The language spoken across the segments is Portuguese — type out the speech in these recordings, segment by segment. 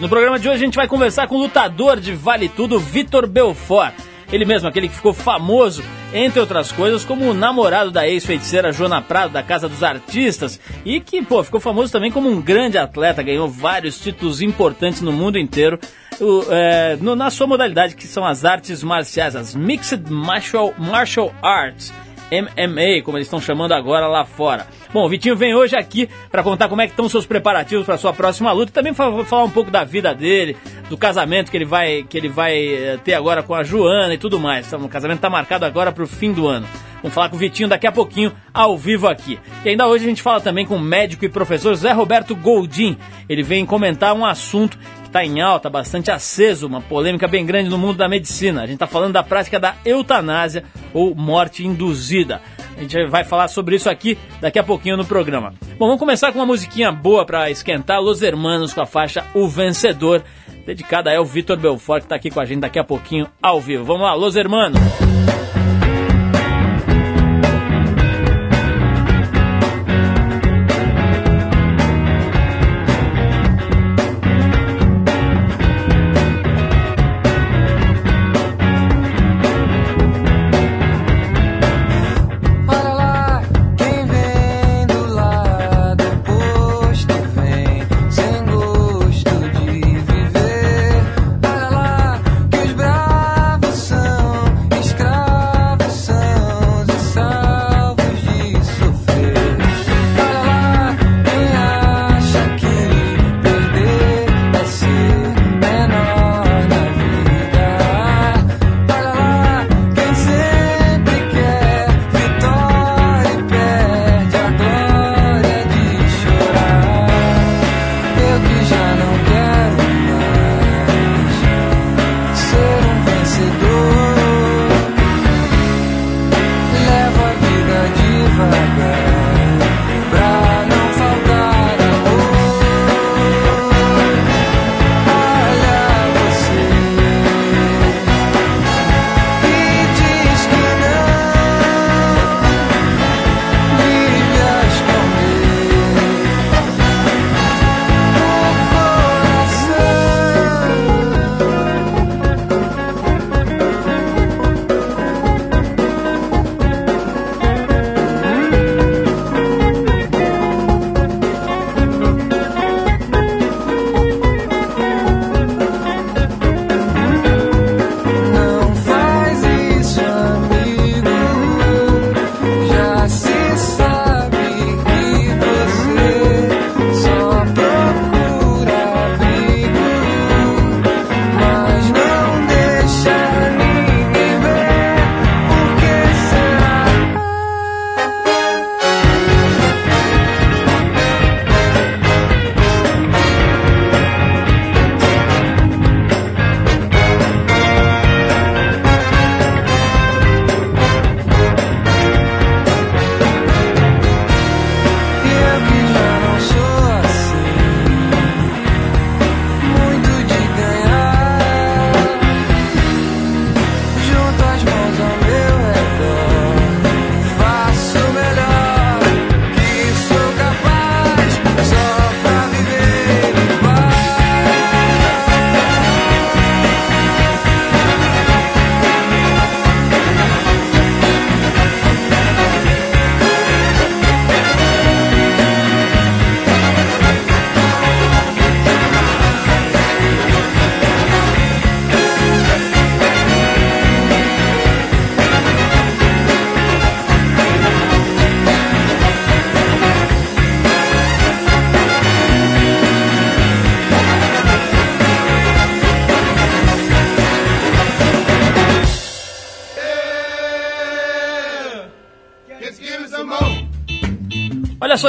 No programa de hoje a gente vai conversar com o lutador de Vale Tudo, Vitor Belfort. Ele mesmo, aquele que ficou famoso, entre outras coisas, como o namorado da ex-feiticeira Joana Prado, da Casa dos Artistas, e que, pô, ficou famoso também como um grande atleta, ganhou vários títulos importantes no mundo inteiro, o, é, no, na sua modalidade, que são as artes marciais, as Mixed Martial, Martial Arts. MMA, como eles estão chamando agora lá fora. Bom, o Vitinho vem hoje aqui para contar como é que estão seus preparativos para sua próxima luta e também falar um pouco da vida dele, do casamento que ele vai que ele vai eh, ter agora com a Joana e tudo mais. Então, o casamento está marcado agora para o fim do ano. Vamos falar com o Vitinho daqui a pouquinho, ao vivo aqui. E ainda hoje a gente fala também com o médico e professor Zé Roberto Goldin. Ele vem comentar um assunto está em alta, bastante aceso, uma polêmica bem grande no mundo da medicina. A gente está falando da prática da eutanásia ou morte induzida. A gente vai falar sobre isso aqui daqui a pouquinho no programa. Bom, vamos começar com uma musiquinha boa para esquentar Los Hermanos com a faixa O Vencedor, dedicada ao Vitor Belfort, que está aqui com a gente daqui a pouquinho ao vivo. Vamos lá, Los Hermanos!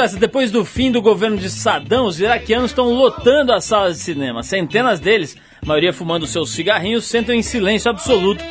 Essa, depois do fim do governo de Saddam, os iraquianos estão lotando as salas de cinema. Centenas deles, a maioria fumando seus cigarrinhos, sentam em silêncio absoluto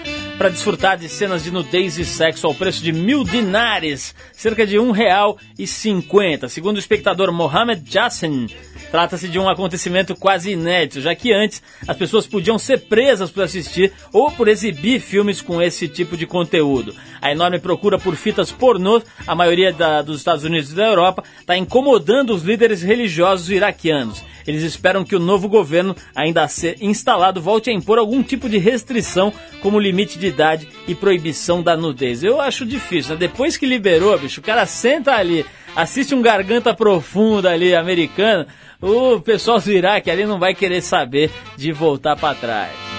para desfrutar de cenas de nudez e sexo ao preço de mil dinares, cerca de um real e cinquenta. Segundo o espectador Mohamed Jassin, Trata-se de um acontecimento quase inédito, já que antes as pessoas podiam ser presas por assistir ou por exibir filmes com esse tipo de conteúdo. A enorme procura por fitas pornô, a maioria da, dos Estados Unidos e da Europa, está incomodando os líderes religiosos iraquianos. Eles esperam que o novo governo, ainda a ser instalado, volte a impor algum tipo de restrição, como limite de idade e proibição da nudez. Eu acho difícil, né? Depois que liberou, bicho, o cara senta ali, assiste um garganta profunda ali americano, o pessoal do Iraque ali não vai querer saber de voltar para trás.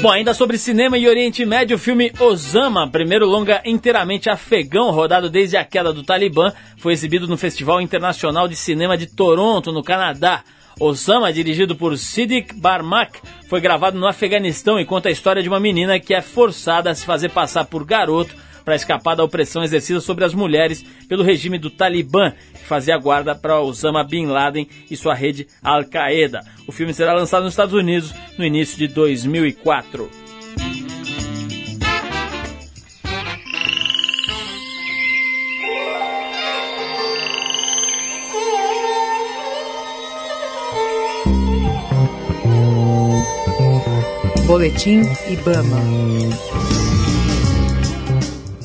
Bom, ainda sobre cinema e Oriente Médio, o filme Osama, primeiro longa inteiramente afegão, rodado desde a queda do Talibã, foi exibido no Festival Internacional de Cinema de Toronto, no Canadá. Osama, dirigido por Siddiq Barmak, foi gravado no Afeganistão e conta a história de uma menina que é forçada a se fazer passar por garoto para escapar da opressão exercida sobre as mulheres pelo regime do Talibã, que fazia guarda para Osama Bin Laden e sua rede Al-Qaeda. O filme será lançado nos Estados Unidos no início de 2004. Boletim Ibama.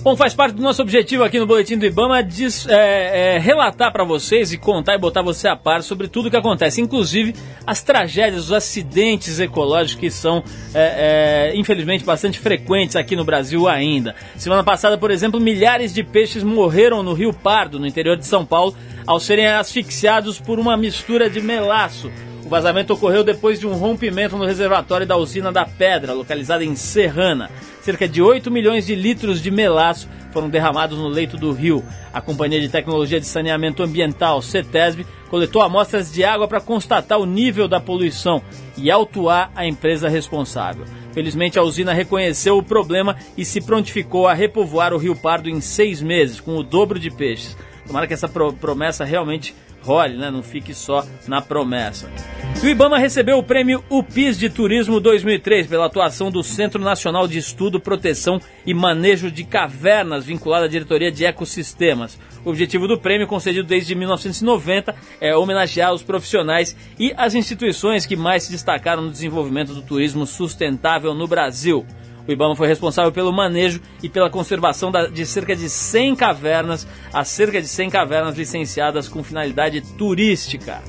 Bom, faz parte do nosso objetivo aqui no Boletim do Ibama diz, é, é, relatar para vocês e contar e botar você a par sobre tudo o que acontece, inclusive as tragédias, os acidentes ecológicos que são, é, é, infelizmente, bastante frequentes aqui no Brasil ainda. Semana passada, por exemplo, milhares de peixes morreram no Rio Pardo, no interior de São Paulo, ao serem asfixiados por uma mistura de melaço. O vazamento ocorreu depois de um rompimento no reservatório da usina da Pedra, localizada em Serrana cerca de 8 milhões de litros de melaço foram derramados no leito do rio. A Companhia de Tecnologia de Saneamento Ambiental, CETESB, coletou amostras de água para constatar o nível da poluição e autuar a empresa responsável. Felizmente, a usina reconheceu o problema e se prontificou a repovoar o Rio Pardo em seis meses, com o dobro de peixes. Tomara que essa promessa realmente role, né? não fique só na promessa. O Ibama recebeu o prêmio UPIS de Turismo 2003 pela atuação do Centro Nacional de Estudo, Proteção e Manejo de Cavernas, vinculado à diretoria de ecossistemas. O objetivo do prêmio, concedido desde 1990, é homenagear os profissionais e as instituições que mais se destacaram no desenvolvimento do turismo sustentável no Brasil. O Ibama foi responsável pelo manejo e pela conservação de cerca de 100 cavernas, as cerca de 100 cavernas licenciadas com finalidade turística.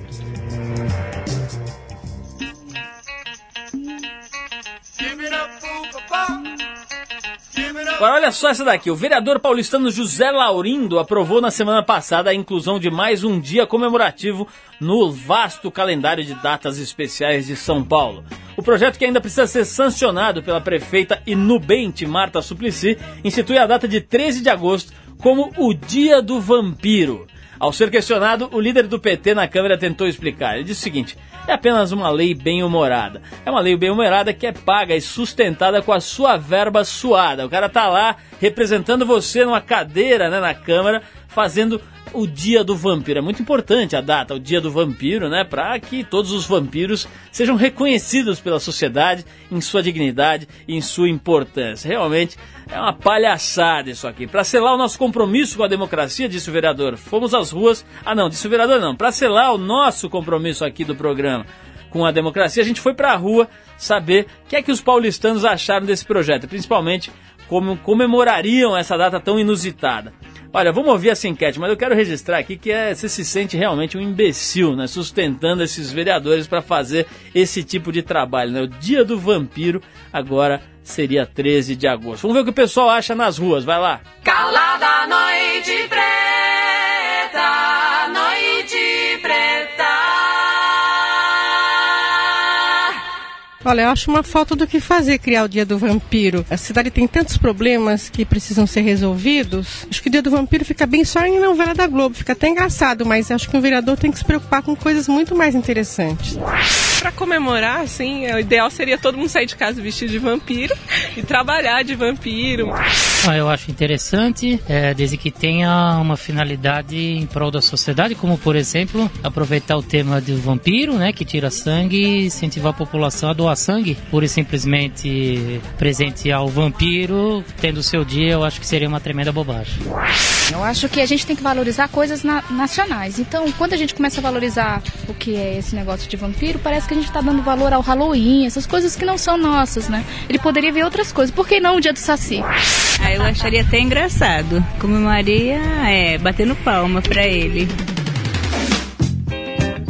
Agora olha só essa daqui. O vereador paulistano José Laurindo aprovou na semana passada a inclusão de mais um dia comemorativo no vasto calendário de datas especiais de São Paulo. O projeto que ainda precisa ser sancionado pela prefeita inubente Marta Suplicy institui a data de 13 de agosto como o Dia do Vampiro. Ao ser questionado, o líder do PT na Câmara tentou explicar. Ele disse o seguinte: é apenas uma lei bem-humorada. É uma lei bem-humorada que é paga e sustentada com a sua verba suada. O cara tá lá representando você numa cadeira né, na Câmara, fazendo o Dia do Vampiro. É muito importante a data, o Dia do Vampiro, né? Para que todos os vampiros sejam reconhecidos pela sociedade em sua dignidade e em sua importância. Realmente é uma palhaçada isso aqui. Para selar o nosso compromisso com a democracia, disse o vereador, fomos às ruas. Ah, não, disse o vereador, não. Para selar o nosso compromisso aqui do programa com a democracia, a gente foi para a rua saber o que é que os paulistanos acharam desse projeto, principalmente como comemorariam essa data tão inusitada. Olha, vamos ouvir essa enquete, mas eu quero registrar aqui que é, você se sente realmente um imbecil, né? Sustentando esses vereadores para fazer esse tipo de trabalho, né? O dia do vampiro agora seria 13 de agosto. Vamos ver o que o pessoal acha nas ruas, vai lá. Calada noite preta, Olha, eu acho uma falta do que fazer criar o Dia do Vampiro. A cidade tem tantos problemas que precisam ser resolvidos. Acho que o Dia do Vampiro fica bem só em novela da Globo. Fica até engraçado, mas acho que um vereador tem que se preocupar com coisas muito mais interessantes. Para comemorar, assim, o ideal seria todo mundo sair de casa vestido de vampiro e trabalhar de vampiro. Ah, eu acho interessante, é, desde que tenha uma finalidade em prol da sociedade, como por exemplo, aproveitar o tema do vampiro, né, que tira sangue e incentivar a população a doar sangue, pura e simplesmente presentear o vampiro, tendo o seu dia, eu acho que seria uma tremenda bobagem. Eu acho que a gente tem que valorizar coisas na nacionais. Então, quando a gente começa a valorizar o que é esse negócio de vampiro, parece que a gente está dando valor ao Halloween, essas coisas que não são nossas, né? Ele poderia ver outras coisas. Por que não o dia do Saci? Ah, eu acharia até engraçado. Comemoraria, é, batendo palma pra ele.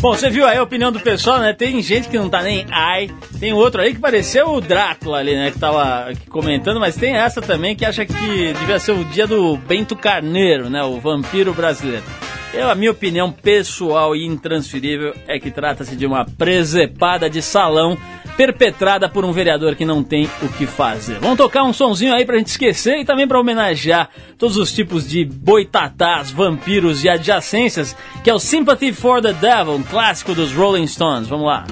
Bom, você viu aí a opinião do pessoal, né? Tem gente que não tá nem ai. Tem outro aí que pareceu o Drácula ali, né? Que tava aqui comentando, mas tem essa também que acha que devia ser o dia do Bento Carneiro, né? O vampiro brasileiro. Eu, a minha opinião pessoal e intransferível é que trata-se de uma presepada de salão perpetrada por um vereador que não tem o que fazer. Vamos tocar um sonzinho aí pra gente esquecer e também pra homenagear todos os tipos de boitatás, vampiros e adjacências, que é o Sympathy for the Devil, um clássico dos Rolling Stones. Vamos lá.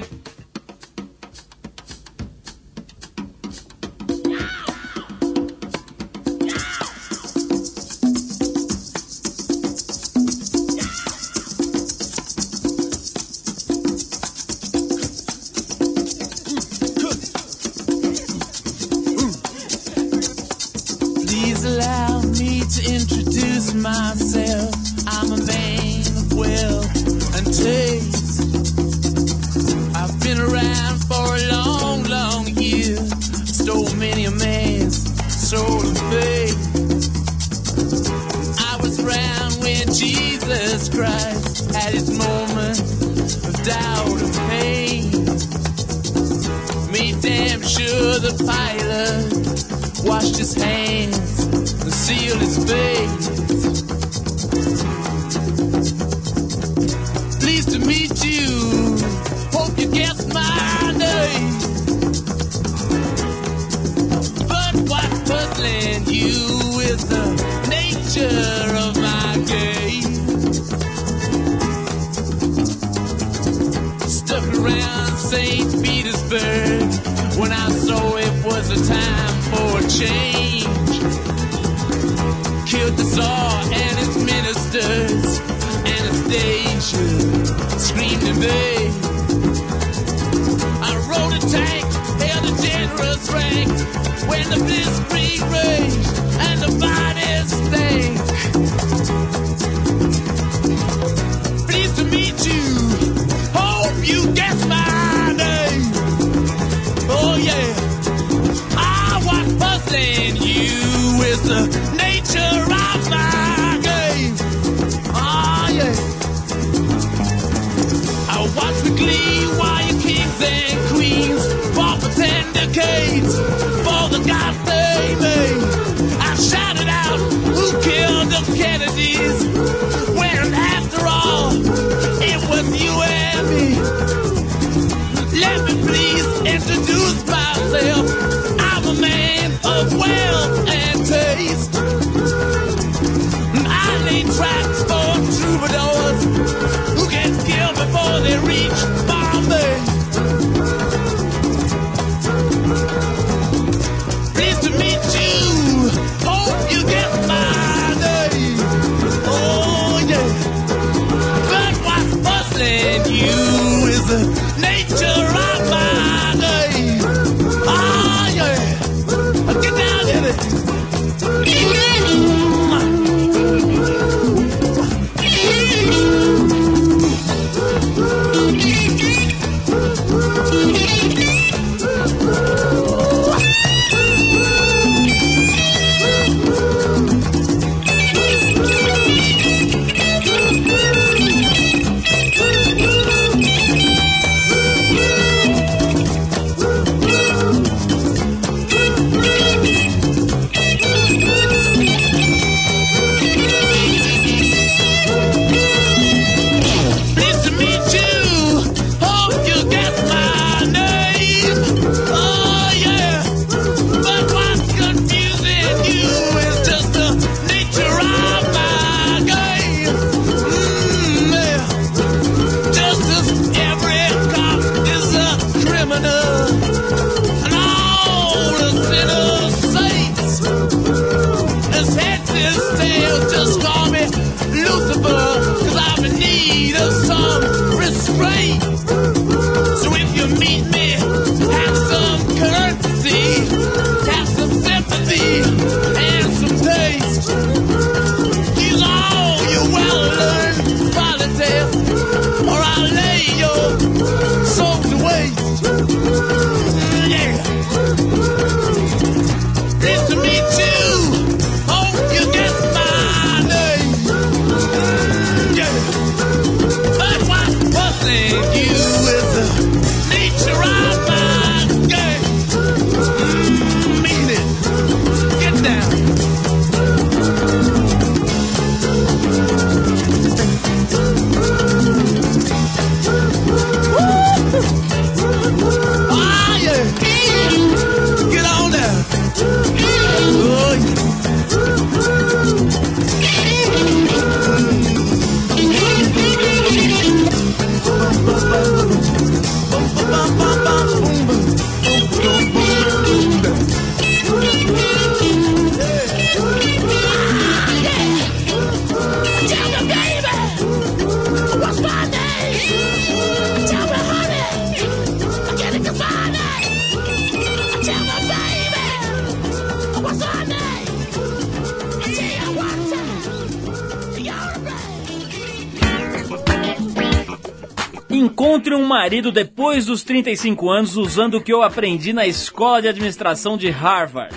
Marido depois dos 35 anos usando o que eu aprendi na escola de administração de Harvard.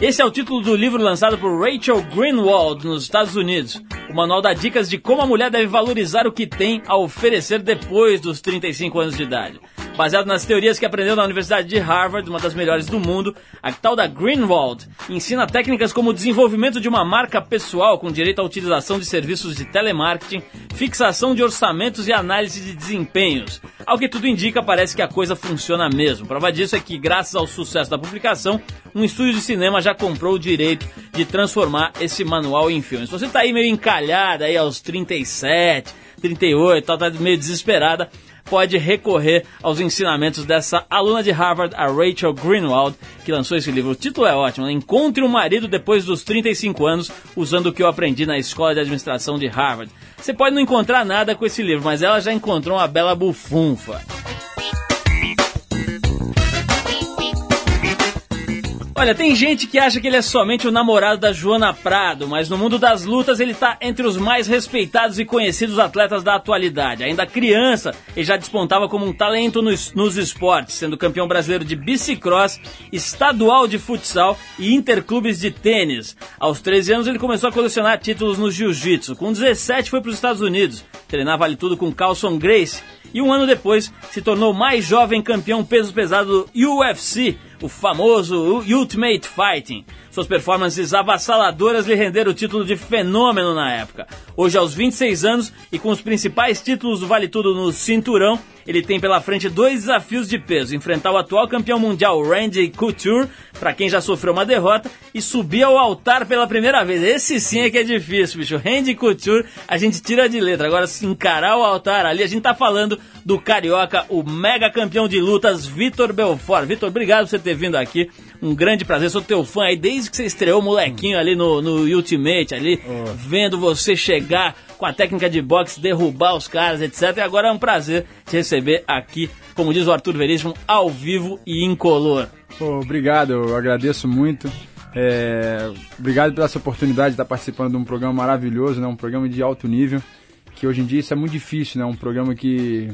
Esse é o título do livro lançado por Rachel Greenwald nos Estados Unidos. O manual dá dicas de como a mulher deve valorizar o que tem a oferecer depois dos 35 anos de idade. Baseado nas teorias que aprendeu na Universidade de Harvard, uma das melhores do mundo, a tal da Greenwald ensina técnicas como o desenvolvimento de uma marca pessoal com direito à utilização de serviços de telemarketing, fixação de orçamentos e análise de desempenhos. Ao que tudo indica, parece que a coisa funciona mesmo. Prova disso é que, graças ao sucesso da publicação, um estúdio de cinema já comprou o direito de transformar esse manual em filme. Se você está aí meio encalhada aí aos 37, 38, tal, tá meio desesperada, pode recorrer aos ensinamentos dessa aluna de Harvard, a Rachel Greenwald, que lançou esse livro. O título é ótimo, né? Encontre um marido depois dos 35 anos, usando o que eu aprendi na escola de administração de Harvard. Você pode não encontrar nada com esse livro, mas ela já encontrou uma bela bufunfa. Olha, tem gente que acha que ele é somente o namorado da Joana Prado, mas no mundo das lutas ele está entre os mais respeitados e conhecidos atletas da atualidade. Ainda criança, ele já despontava como um talento nos, nos esportes, sendo campeão brasileiro de bicicross, estadual de futsal e interclubes de tênis. Aos 13 anos ele começou a colecionar títulos no jiu-jitsu. Com 17 foi para os Estados Unidos, treinava ali tudo com Carlson Grace e um ano depois se tornou mais jovem campeão peso pesado do UFC, o famoso Ultimate Fighting. Suas performances avassaladoras lhe renderam o título de fenômeno na época. Hoje, aos 26 anos e com os principais títulos do Vale Tudo no cinturão, ele tem pela frente dois desafios de peso: enfrentar o atual campeão mundial Randy Couture, para quem já sofreu uma derrota, e subir ao altar pela primeira vez. Esse sim é que é difícil, bicho. Randy Couture, a gente tira de letra. Agora, se encarar o altar ali, a gente tá falando do carioca, o mega campeão de lutas, Vitor Belfort. Vitor, obrigado por você ter vindo aqui. Um grande prazer, sou teu fã aí desde que você estreou molequinho ali no, no Ultimate, ali, vendo você chegar com a técnica de boxe, derrubar os caras, etc. E agora é um prazer te receber aqui, como diz o Arthur Veríssimo, ao vivo e incolor. Pô, obrigado, eu agradeço muito. É, obrigado pela essa oportunidade de estar participando de um programa maravilhoso, né, um programa de alto nível, que hoje em dia isso é muito difícil, né, um programa que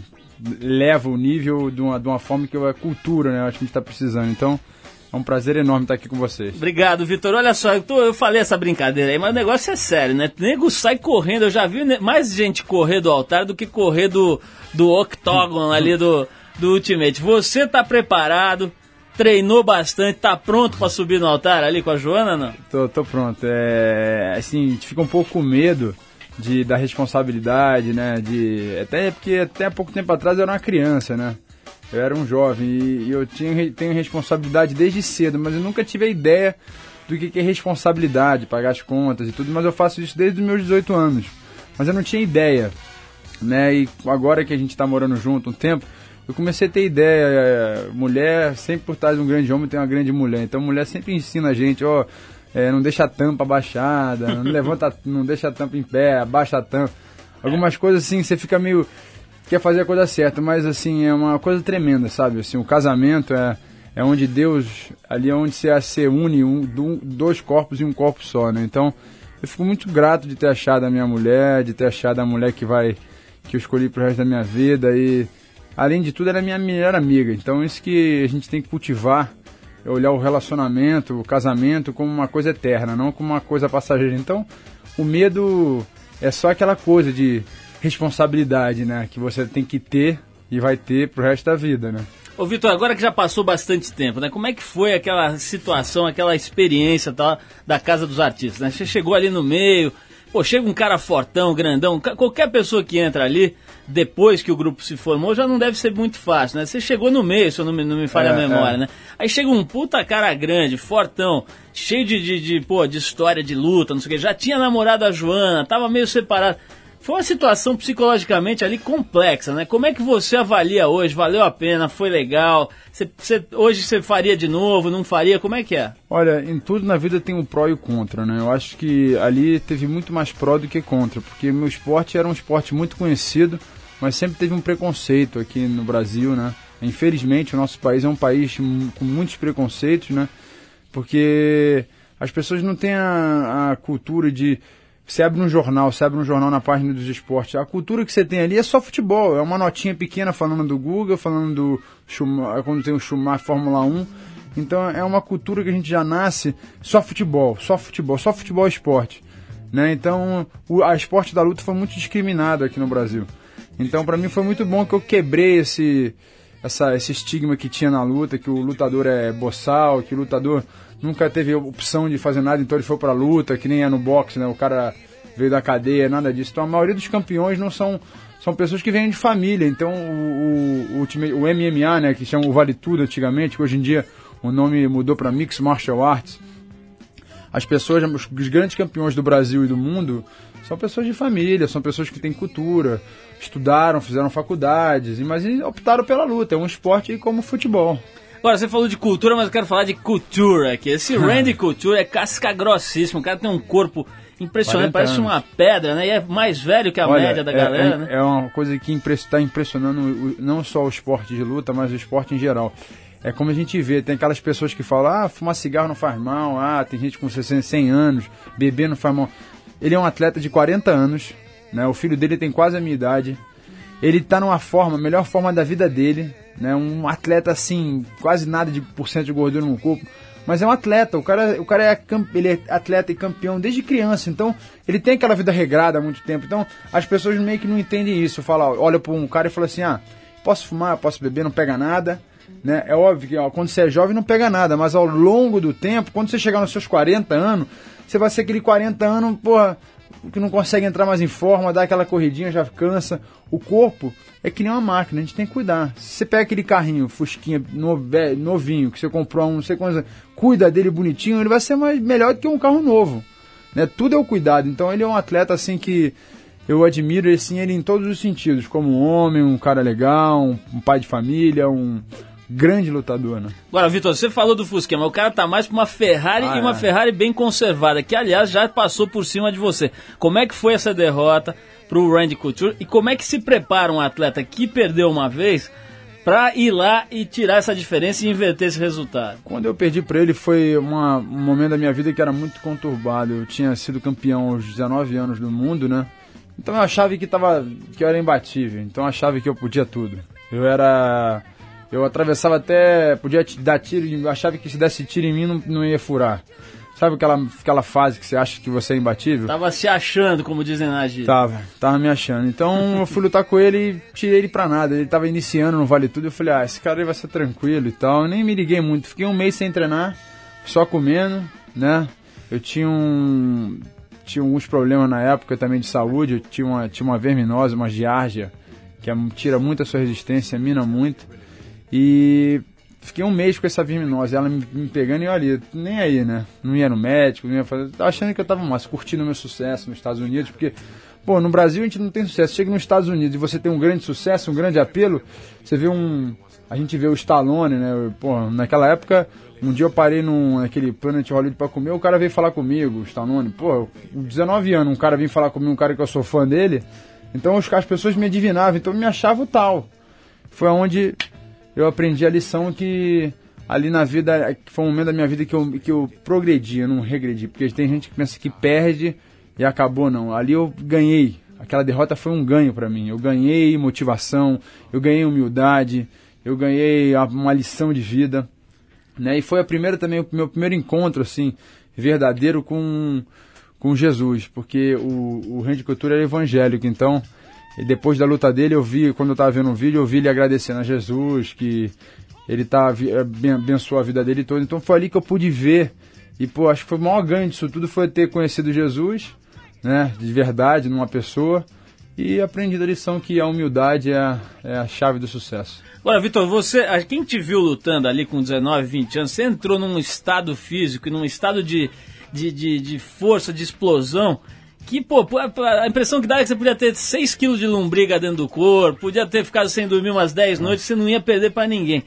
leva o nível de uma, de uma forma que é cultura, né, acho que a gente está precisando. Então, é um prazer enorme estar aqui com vocês. Obrigado, Vitor. Olha só, eu, tô- eu falei essa brincadeira aí, mas o negócio é sério, né? O nego sai correndo. Eu já vi mais gente correr do altar do que correr do, do octógono ali do, do Ultimate. Você tá preparado, treinou bastante, tá pronto pra subir no altar ali com a Joana, não? Tô, tô pronto. É, assim, a gente fica um pouco com medo de, da responsabilidade, né? De, até porque até pouco tempo atrás eu era uma criança, né? Eu era um jovem e, eu tinha, tenho responsabilidade desde cedo, mas eu nunca tive a ideia do que, que é responsabilidade, pagar as contas e tudo, mas eu faço isso desde os meus 18 anos. Mas eu não tinha ideia, né? E agora que a gente está morando junto um tempo, eu comecei a ter ideia. é, mulher, sempre por trás de um grande homem tem uma grande mulher. Então, mulher sempre ensina a gente, ó, é, não deixa a tampa abaixada, não levanta, não deixa a tampa em pé, abaixa a tampa. Algumas coisas assim, você fica meio quer fazer a coisa certa, mas assim é uma coisa tremenda, sabe? Assim, o casamento é é onde Deus ali é onde você se une um, do- dois corpos em um corpo só, né? Então eu fico muito grato de ter achado a minha mulher, de ter achado a mulher que vai que eu escolhi pro resto da minha vida e além de tudo ela é minha melhor amiga. Então isso que a gente tem que cultivar é olhar o relacionamento, o casamento como uma coisa eterna, não como uma coisa passageira. Então, o medo é só aquela coisa de responsabilidade, né? Que você tem que ter e vai ter pro resto da vida, né? Ô Vitor, agora que já passou bastante tempo, né? Como é que foi aquela situação, aquela experiência tal, da Casa dos Artistas, né? Você chegou ali no meio, pô, chega um cara fortão, grandão, qualquer pessoa que entra ali, depois que o grupo se formou, já não deve ser muito fácil, né? Você chegou no meio, se eu não me, não me falha a É, memória, é. né? Aí chega um puta cara grande, fortão, cheio de, de, de, pô, de história de luta, não sei o que, já tinha namorado a Joana, tava meio separado. Foi uma situação psicologicamente ali complexa, né? Como é que você avalia hoje? Valeu a pena? Foi legal? Hoje você faria de novo? Não faria? Como é que é? Olha, em tudo na vida tem o pró e o contra, né? Eu acho que ali teve muito mais pró do que contra, porque meu esporte era um esporte muito conhecido, mas sempre teve um preconceito aqui no Brasil, né? Infelizmente, o nosso país é um país com muitos preconceitos, né? Porque as pessoas não têm a, a cultura de Você abre um jornal, você abre um jornal na página dos esportes. A cultura que você tem ali é só futebol. É uma notinha pequena falando do Google, falando do Schumacher, quando tem o Schumacher Fórmula 1. Então é uma cultura que a gente já nasce só futebol, só futebol, só futebol e esporte. Né? Então o a esporte da luta foi muito discriminado aqui no Brasil. Então para mim foi muito bom que eu quebrei esse, essa, esse estigma que tinha na luta, que o lutador é boçal, que o lutador nunca teve opção de fazer nada, então ele foi pra luta, que nem é no boxe, né? O cara veio da cadeia, nada disso. Então a maioria dos campeões não são são pessoas que vêm de família. Então o, o, o, MMA, né, que chama o Vale Tudo antigamente, que hoje em dia o nome mudou para Mixed Martial Arts. As pessoas, os, os grandes campeões do Brasil e do mundo são pessoas de família, são pessoas que têm cultura, estudaram, fizeram faculdades, mas optaram pela luta. É um esporte como futebol. Agora, você falou de cultura, mas eu quero falar de cultura aqui. Esse Randy Couture é casca grossíssima. O cara tem um corpo impressionante, 40 parece anos. uma pedra, né? E é mais velho que a Olha, média da é, galera, é, né? é uma coisa que está impressionando o- não só o esporte de luta, mas o esporte em geral. É como a gente vê, tem aquelas pessoas que falam, ah, fumar cigarro não faz mal, ah, tem gente com 60, 100 anos, beber não faz mal. Ele é um atleta de 40 anos, né? O filho dele tem quase a minha idade. Ele está numa forma, melhor forma da vida dele, né? Um atleta assim, quase nada de porcento de gordura no corpo, mas é um atleta. O cara, o cara é, ele é atleta e campeão desde criança, então ele tem aquela vida regrada há muito tempo. Então as pessoas meio que não entendem isso. Fala, olha para um cara e fala assim: "Ah, posso fumar, posso beber, não pega nada". Né? É óbvio que ó, quando você é jovem não pega nada, mas ao longo do tempo, quando você chegar nos seus 40 anos, você vai ser aquele 40 anos, porra, que não consegue entrar mais em forma, dá aquela corridinha, já cansa. O corpo é que nem uma máquina, a gente tem que cuidar. Se você pega aquele carrinho, fusquinha, novinho, que você comprou há um, não sei quantos cuida dele bonitinho, ele vai ser mais, melhor do que um carro novo. Né? Tudo é o cuidado. Então ele é um atleta assim que eu admiro assim, ele em todos os sentidos, como um homem, um cara legal, um, um pai de família, um grande lutador, né? Agora, Vitor, você falou do Fusquinha, mas o cara tá mais pra uma Ferrari Ah, e uma é. Ferrari bem conservada, que aliás já passou por cima de você. Como é que foi essa derrota pro Randy Couture e como é que se prepara um atleta que perdeu uma vez pra ir lá e tirar essa diferença e inverter esse resultado? Quando eu perdi pra ele foi uma- um momento da minha vida que era muito conturbado. Eu tinha sido campeão aos 19 anos do mundo, né? Então eu achava que, tava, que eu era imbatível. Então eu achava que eu podia tudo. Eu era. Eu atravessava até. Podia dar tiro, achava que se desse tiro em mim não, não ia furar. Sabe aquela, aquela fase que você acha que você é imbatível? Tava se achando, como dizem na gíria. Tava, tava me achando. Então eu fui lutar com ele e tirei ele pra nada. Ele tava iniciando no Vale Tudo. Eu falei, ah, esse cara aí vai ser tranquilo e tal. Eu nem me liguei muito. Fiquei um mês sem treinar, só comendo, né? Eu tinha um. Tinha alguns problemas na época também de saúde. Eu tinha uma, tinha uma verminose, uma giardia, que é- tira muito a sua resistência, mina muito. E fiquei um mês com essa verminose, ela me, me pegando e olha, nem aí, né? Não ia no médico, não ia fazer. Tava achando que eu tava mais curtindo o meu sucesso nos Estados Unidos, porque, pô, no Brasil a gente não tem sucesso. Chega nos Estados Unidos e você tem um grande sucesso, um grande apelo, você vê um. A gente vê o Stallone, né? Pô, naquela época, um dia eu parei num, naquele Planet Hollywood pra comer, o cara veio falar comigo, o Stallone. Pô, com 19 anos, um cara vem falar comigo, um cara que eu sou fã dele. Então os, as pessoas me adivinavam, então me achavam tal. Foi onde eu aprendi a lição que ali na vida, que foi um momento da minha vida que eu, que eu progredi, eu não regredi. Porque tem gente que pensa que perde e acabou, não. Ali eu ganhei. Aquela derrota foi um ganho pra mim. Eu ganhei motivação, eu ganhei humildade, eu ganhei uma lição de vida. Né? E foi a primeira também, o meu primeiro encontro, assim, verdadeiro com, com Jesus. Porque o, o Randy Couture era evangélico, então... E depois da luta dele, eu vi, quando eu tava vendo um vídeo, eu vi ele agradecendo a Jesus, que ele tá, eh, ben- abençoou a vida dele toda. Então foi ali que eu pude ver. E, pô, acho que foi o maior ganho disso tudo foi ter conhecido Jesus, né, de verdade, numa pessoa. E aprendido a lição que a humildade é a, é a chave do sucesso. Agora, Vitor, você, quem te viu lutando ali com 19, 20 anos, você entrou num estado físico num estado de, de, de, de força, de explosão, que, pô, a impressão que dá é que você podia ter 6 quilos de lombriga dentro do corpo, podia ter ficado sem dormir umas 10 noites, você não ia perder pra ninguém.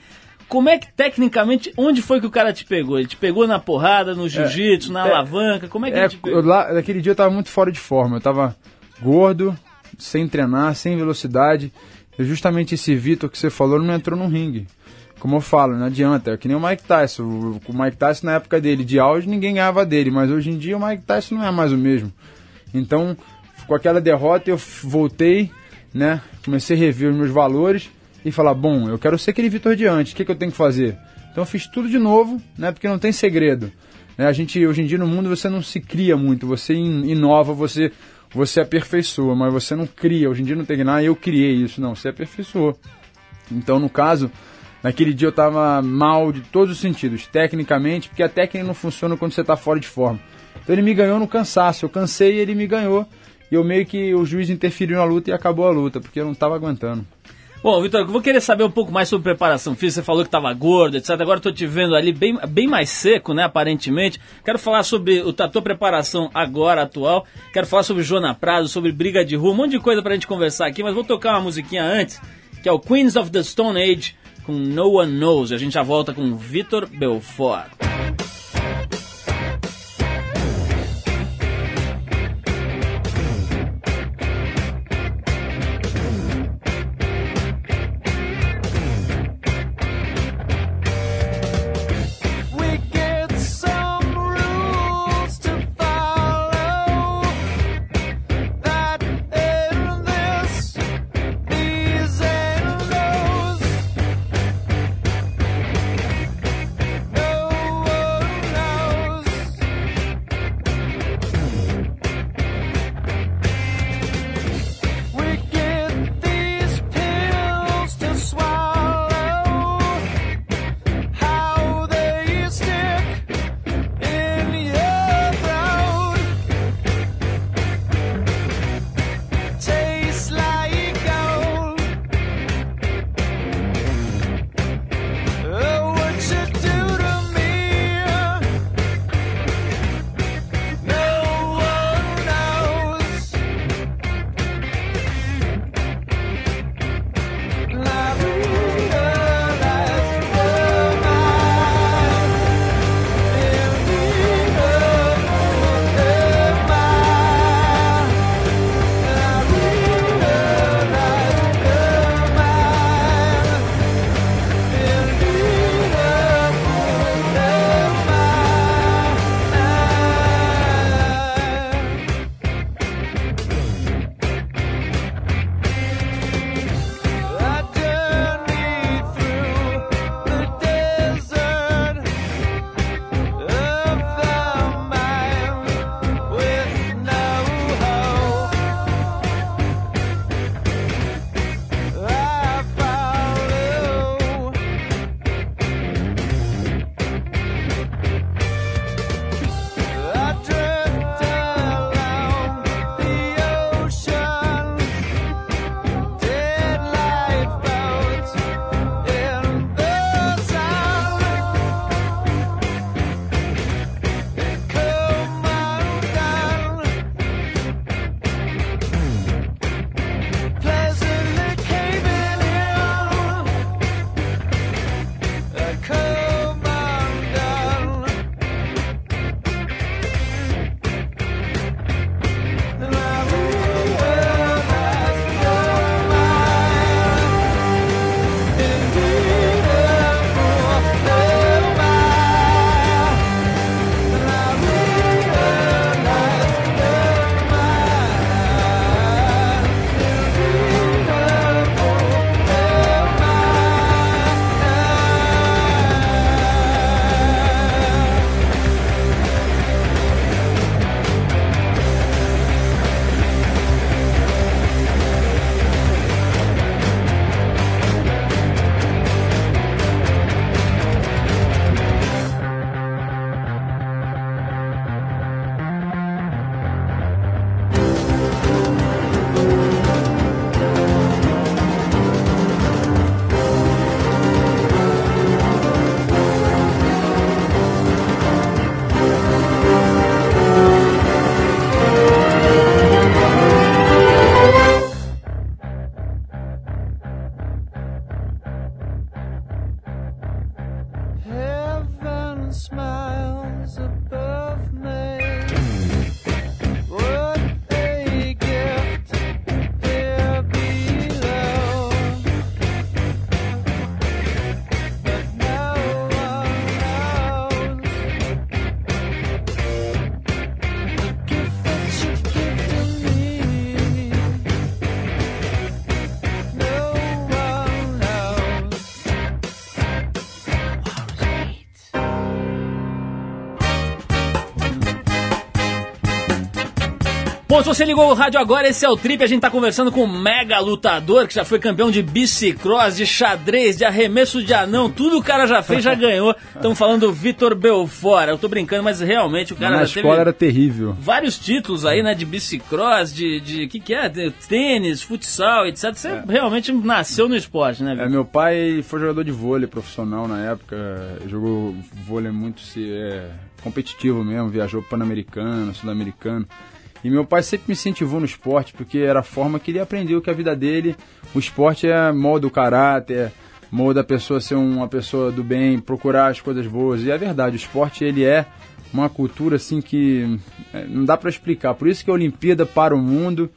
Como é que, tecnicamente, onde foi que o cara te pegou? Ele te pegou na porrada, no jiu-jitsu, na é- alavanca? Como é que É, ele te pegou? lá, naquele dia eu tava muito fora de forma. Eu tava gordo, sem treinar, sem velocidade. E justamente esse Vitor que você falou não entrou no ringue. Como eu falo, não adianta. É que nem o Mike Tyson. O Mike Tyson, na época dele de auge, ninguém ganhava dele. Mas hoje em dia o Mike Tyson não é mais o mesmo. Então, com aquela derrota, eu voltei, né? Comecei a rever os meus valores e falar: bom, eu quero ser aquele Vitor de antes, o que, que eu tenho que fazer? Então, eu fiz tudo de novo, né? Porque não tem segredo. Né? A gente, hoje em dia, no mundo, você não se cria muito, você in- inova, você, você aperfeiçoa, mas você não cria. Hoje em dia não tem nada, eu criei isso, não, você aperfeiçoou. Então, no caso, naquele dia eu estava mal de todos os sentidos, tecnicamente, porque a técnica não funciona quando você está fora de forma. Então ele me ganhou no cansaço, eu cansei e ele me ganhou. E eu meio que o juiz interferiu na luta e acabou a luta, porque eu não estava aguentando. Bom, Vitor, eu vou querer saber um pouco mais sobre preparação física. Você falou que estava gordo, etc. Agora estou te vendo ali bem, bem mais seco, né, aparentemente. Quero falar sobre o- a tua preparação agora, atual. Quero falar sobre Joana Prado, sobre briga de rua, um monte de coisa pra gente conversar aqui. Mas vou tocar uma musiquinha antes, que é o Queens of the Stone Age, com No One Knows. A gente já volta com Vitor Belfort. Bom, se você ligou o rádio agora, esse é o Trip. A gente tá conversando com um mega lutador que já foi campeão de bicicross, de xadrez, de arremesso de anão. Tudo o cara já fez, já ganhou. Estamos falando do Vitor Belfort. Eu tô brincando, mas realmente o cara Na já escola teve era terrível. vários títulos aí, né? De bicicross, de. de que que é? De tênis, futsal, etc. Você realmente nasceu no esporte, né, É, Vitor? meu pai foi jogador de vôlei profissional na época, jogou vôlei muito se- é, competitivo mesmo, viajou pan-americano, sul-americano. E meu pai sempre me incentivou no esporte, porque era a forma que ele aprendeu que a vida dele, o esporte é molda o caráter, molda a pessoa ser uma pessoa do bem, procurar as coisas boas. E é verdade, o esporte ele é uma cultura assim que é, não dá pra explicar. Por isso que a Olimpíada para o mundo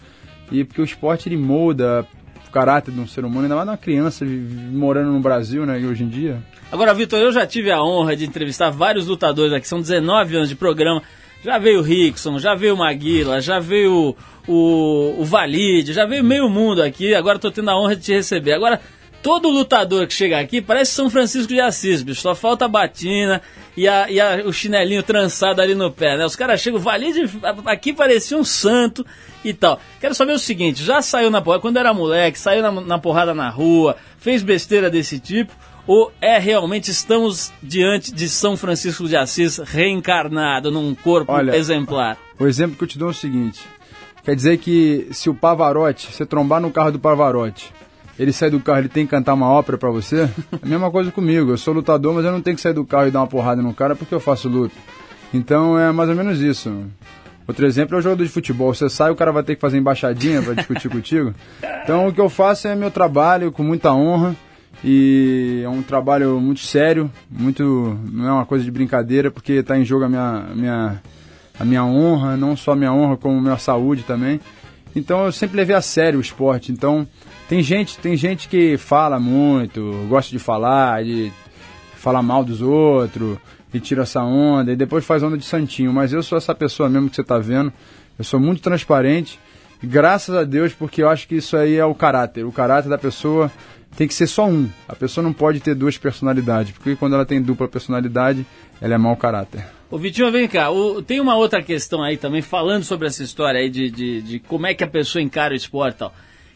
e porque o esporte ele molda o caráter de um ser humano, ainda mais uma criança morando no Brasil, né, hoje em dia. Agora, Vitor, eu já tive a honra de entrevistar vários lutadores aqui, são 19 anos de programa. Já veio o Rickson, já veio o Maguila, já veio o, o Valide, já veio meio mundo aqui. Agora estou tendo a honra de te receber. Agora, todo lutador que chega aqui parece São Francisco de Assis, bicho. Só falta a batina e, a, e a- o chinelinho trançado ali no pé, né? Os caras chegam, Valide aqui parecia um santo e tal. Quero saber o seguinte: já saiu na porrada, quando era moleque, saiu na, na porrada na rua, fez besteira desse tipo? Ou é realmente estamos diante de São Francisco de Assis reencarnado num corpo Olha, exemplar? O exemplo que eu te dou é o seguinte: quer dizer que se o Pavarotti, você trombar no carro do Pavarotti, ele sai do carro, ele tem que cantar uma ópera pra você? É a mesma coisa comigo. Eu sou lutador, mas eu não tenho que sair do carro e dar uma porrada no cara porque eu faço luta. Então é mais ou menos isso. Outro exemplo é o jogador de futebol. Você sai, o cara vai ter que fazer embaixadinha pra discutir contigo. Então o que eu faço é meu trabalho com muita honra. E é um trabalho muito sério, muito não é uma coisa de brincadeira, porque está em jogo a minha, minha, a minha honra, não só a minha honra, como a minha saúde também. Então eu sempre levei a sério o esporte. Então tem gente, tem gente que fala muito, gosta de falar, de falar mal dos outros, e tira essa onda, e depois faz onda de santinho. Mas eu sou essa pessoa mesmo que você está vendo. Eu sou muito transparente. Graças a Deus, porque eu acho que isso aí é o caráter. O caráter da pessoa tem que ser só um. A pessoa não pode ter duas personalidades, porque quando ela tem dupla personalidade, ela é mau caráter. Ô Vitinho, vem cá, o- tem uma outra questão aí também, falando sobre essa história aí de, de, de como é que a pessoa encara o esporte e tal.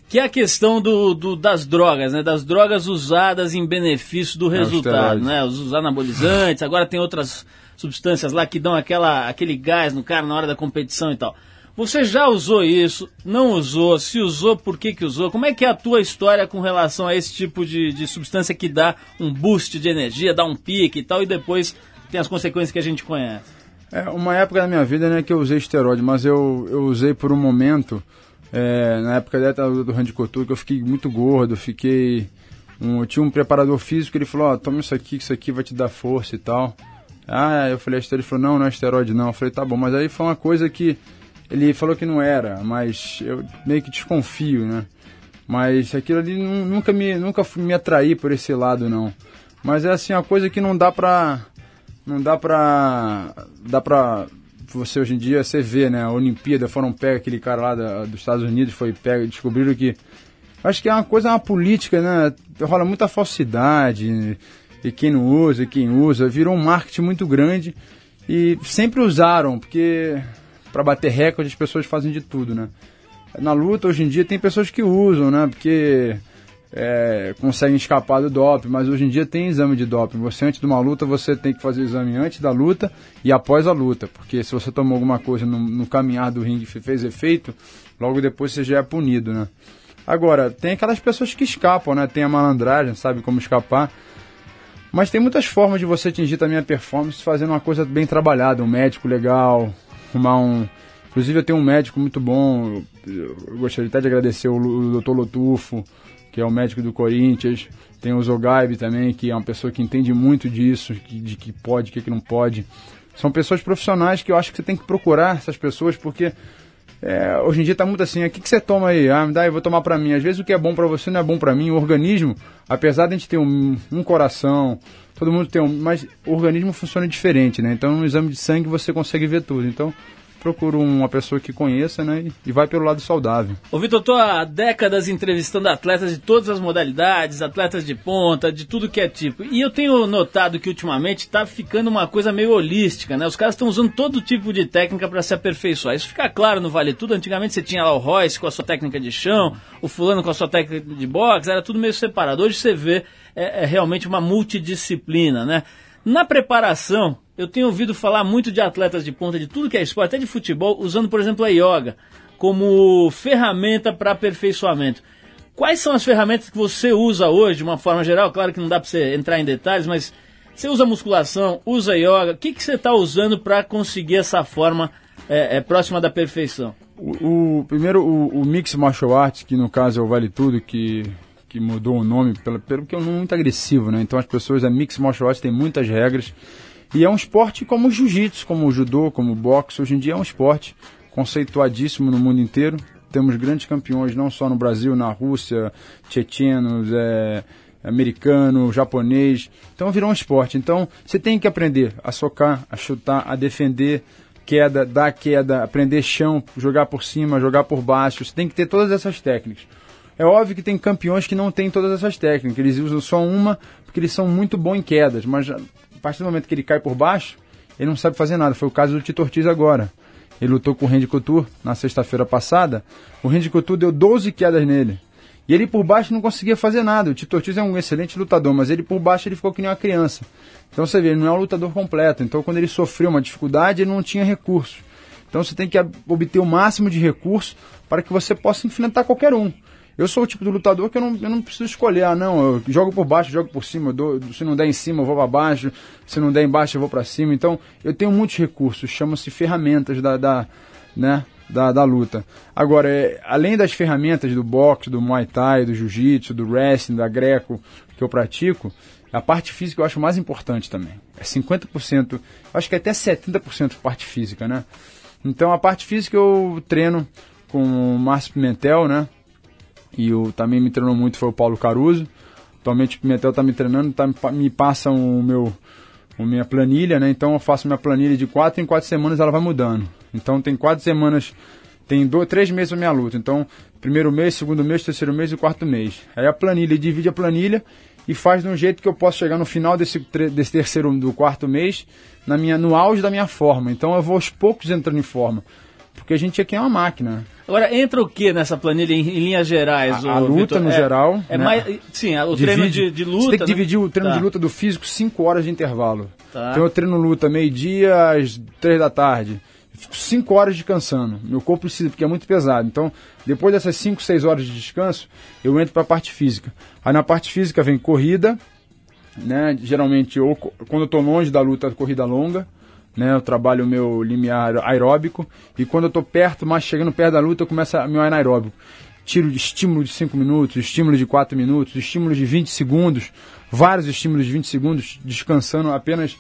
Que é a questão do, do- das drogas, né? Das drogas usadas em benefício do os resultado, esteroides. né? Os, os anabolizantes, agora tem outras substâncias lá que dão aquela, aquele gás no cara na hora da competição e tal. Você já usou isso? Não usou? Se usou, por que que usou? Como é que é a tua história com relação a esse tipo de, de substância que dá um boost de energia, dá um pique e tal, e depois tem as consequências que a gente conhece? É uma época da minha vida né, que eu usei esteroide, mas eu, eu usei por um momento, é, na época da do Couture, que eu fiquei muito gordo, fiquei... Um, eu tinha um preparador físico, ele falou, ó, toma isso aqui, que isso aqui vai te dar força e tal. Ah, eu falei, esteroide? Ele falou, não, não é esteroide não. Eu falei, tá bom, mas aí foi uma coisa que ele falou que não era, mas eu meio que desconfio, né? Mas aquilo ali nu- nunca me, nunca me atrair por esse lado, não. Mas é assim, uma coisa que não dá pra. Não dá pra. Dá pra. Você hoje em dia, você vê, né? A Olimpíada foram pega aquele cara lá da- dos Estados Unidos, foi pega, descobriram que. Acho que é uma coisa, uma política, né? Rola muita falsidade. E quem não usa, e quem usa, virou um marketing muito grande. E sempre usaram, porque para bater recorde as pessoas fazem de tudo, né? Na luta, hoje em dia, tem pessoas que usam, né? Porque é, conseguem escapar do doping, mas hoje em dia tem exame de doping. Você, antes de uma luta, você tem que fazer o exame antes da luta e após a luta. Porque se você tomou alguma coisa no, no caminhar do ringue e fez efeito, logo depois você já é punido, né? Agora, tem aquelas pessoas que escapam, né? Tem a malandragem, sabe como escapar. Mas tem muitas formas de você atingir também a performance fazendo uma coisa bem trabalhada, um médico legal, arrumar um. Inclusive eu tenho um médico muito bom, eu gostaria até de agradecer o, Dr. Lotufo, que é o médico do Corinthians. Tem o Zogaib também, que é uma pessoa que entende muito disso, de que pode, o que, que não pode. São pessoas profissionais que eu acho que você tem que procurar essas pessoas, porque é, hoje em dia tá muito assim, o que, que você toma aí? Ah, me dá, eu vou tomar pra mim. Às vezes o que é bom pra você não é bom pra mim. O organismo, apesar de a gente ter um, um coração, todo mundo tem um, mas o organismo funciona diferente, né? Então no exame de sangue você consegue ver tudo. Então procuro uma pessoa que conheça, né? E, vai pelo lado saudável. Ô Vitor, eu tô há décadas entrevistando atletas de todas as modalidades, atletas de ponta, de tudo que é tipo. E eu tenho notado que ultimamente tá ficando uma coisa meio holística, né? Os caras estão usando todo tipo de técnica para se aperfeiçoar. Isso fica claro no Vale Tudo. Antigamente você tinha lá o Royce com a sua técnica de chão, o fulano com a sua técnica de boxe, era tudo meio separado. Hoje você vê é, é realmente uma multidisciplina, né? Na preparação, eu tenho ouvido falar muito de atletas de ponta de tudo que é esporte, até de futebol, usando, por exemplo, a yoga como ferramenta para aperfeiçoamento. Quais são as ferramentas que você usa hoje, de uma forma geral? Claro que não dá para você entrar em detalhes, mas você usa musculação, usa yoga. O que, que você está usando para conseguir essa forma é, é, próxima da perfeição? O, o primeiro, o, o, Mix Martial Arts, que no caso é o Vale Tudo, que, que mudou o nome pelo, pelo que é um nome muito agressivo, né? Então as pessoas, a Mix Martial Arts tem muitas regras. E é um esporte como o jiu-jitsu, como o judô, como o boxe. Hoje em dia é um esporte conceituadíssimo no mundo inteiro. Temos grandes campeões não só no Brasil, na Rússia, tchetchenos, é, americano, japonês. Então virou um esporte. Então você tem que aprender a socar, a chutar, a defender, queda, dar queda, aprender chão, jogar por cima, jogar por baixo. Você tem que ter todas essas técnicas. É óbvio que tem campeões que não têm todas essas técnicas, eles usam só uma porque eles são muito bons em quedas, mas partir do momento que ele cai por baixo, ele não sabe fazer nada. Foi o caso do Tito Ortiz agora. Ele lutou com o Randy Couture na sexta-feira passada. O Randy Couture deu 12 quedas nele. E ele por baixo não conseguia fazer nada. O Tito Ortiz é um excelente lutador, mas ele por baixo ele ficou que nem uma criança. Então você vê, ele não é um lutador completo. Então quando ele sofreu uma dificuldade, ele não tinha recursos. Então você tem que obter o máximo de recursos para que você possa enfrentar qualquer um. Eu sou o tipo de lutador que eu não, eu não preciso escolher. Ah, não, eu jogo por baixo, jogo por cima. Dou, se não der em cima, eu vou para baixo. Se não der embaixo, eu vou para cima. Então, eu tenho muitos recursos. Chama-se ferramentas da, da, né, da, da luta. Agora, é, além das ferramentas do boxe, do muay thai, do jiu-jitsu, do wrestling, da greco que eu pratico, a parte física eu acho mais importante também. É 50%, acho que é até 70% parte física, né? Então, a parte física eu treino com o Márcio Pimentel, né? E o, também me treinou muito foi o Paulo Caruso. Atualmente o Pimentel está me treinando, tá, me passa o meu, a minha planilha, né? Então eu faço minha planilha de quatro em quatro semanas ela vai mudando. Então tem quatro semanas, tem dois, três meses para minha luta. Então, primeiro mês, segundo mês, terceiro mês e quarto mês. Aí a planilha divide a planilha e faz de um jeito que eu possa chegar no final desse, desse terceiro do quarto mês na minha, no auge da minha forma. Então eu vou aos poucos entrando em forma. Porque a gente aqui é uma máquina. Agora, entra o que nessa planilha em, em linhas gerais? A, a luta Victor? no é, geral. É né? mais, sim, o Divide, treino de, de, luta. Você tem que né? dividir o treino tá. de luta do físico 5 horas de intervalo. Tá. Então eu treino luta meio-dia às 3 da tarde. Fico 5 horas descansando. Meu corpo precisa, porque é muito pesado. Então, depois dessas 5, 6 horas de descanso, eu entro para a parte física. Aí na parte física vem corrida, né? Geralmente, ou quando eu estou longe da luta, corrida longa né? Eu trabalho o meu limiar aeróbico e quando eu estou perto, mais chegando perto da luta, eu começo a meu anaeróbico. Tiro de estímulo de 5 minutos, estímulo de 4 minutos, estímulo de 20 segundos, vários estímulos de 20 segundos, descansando apenas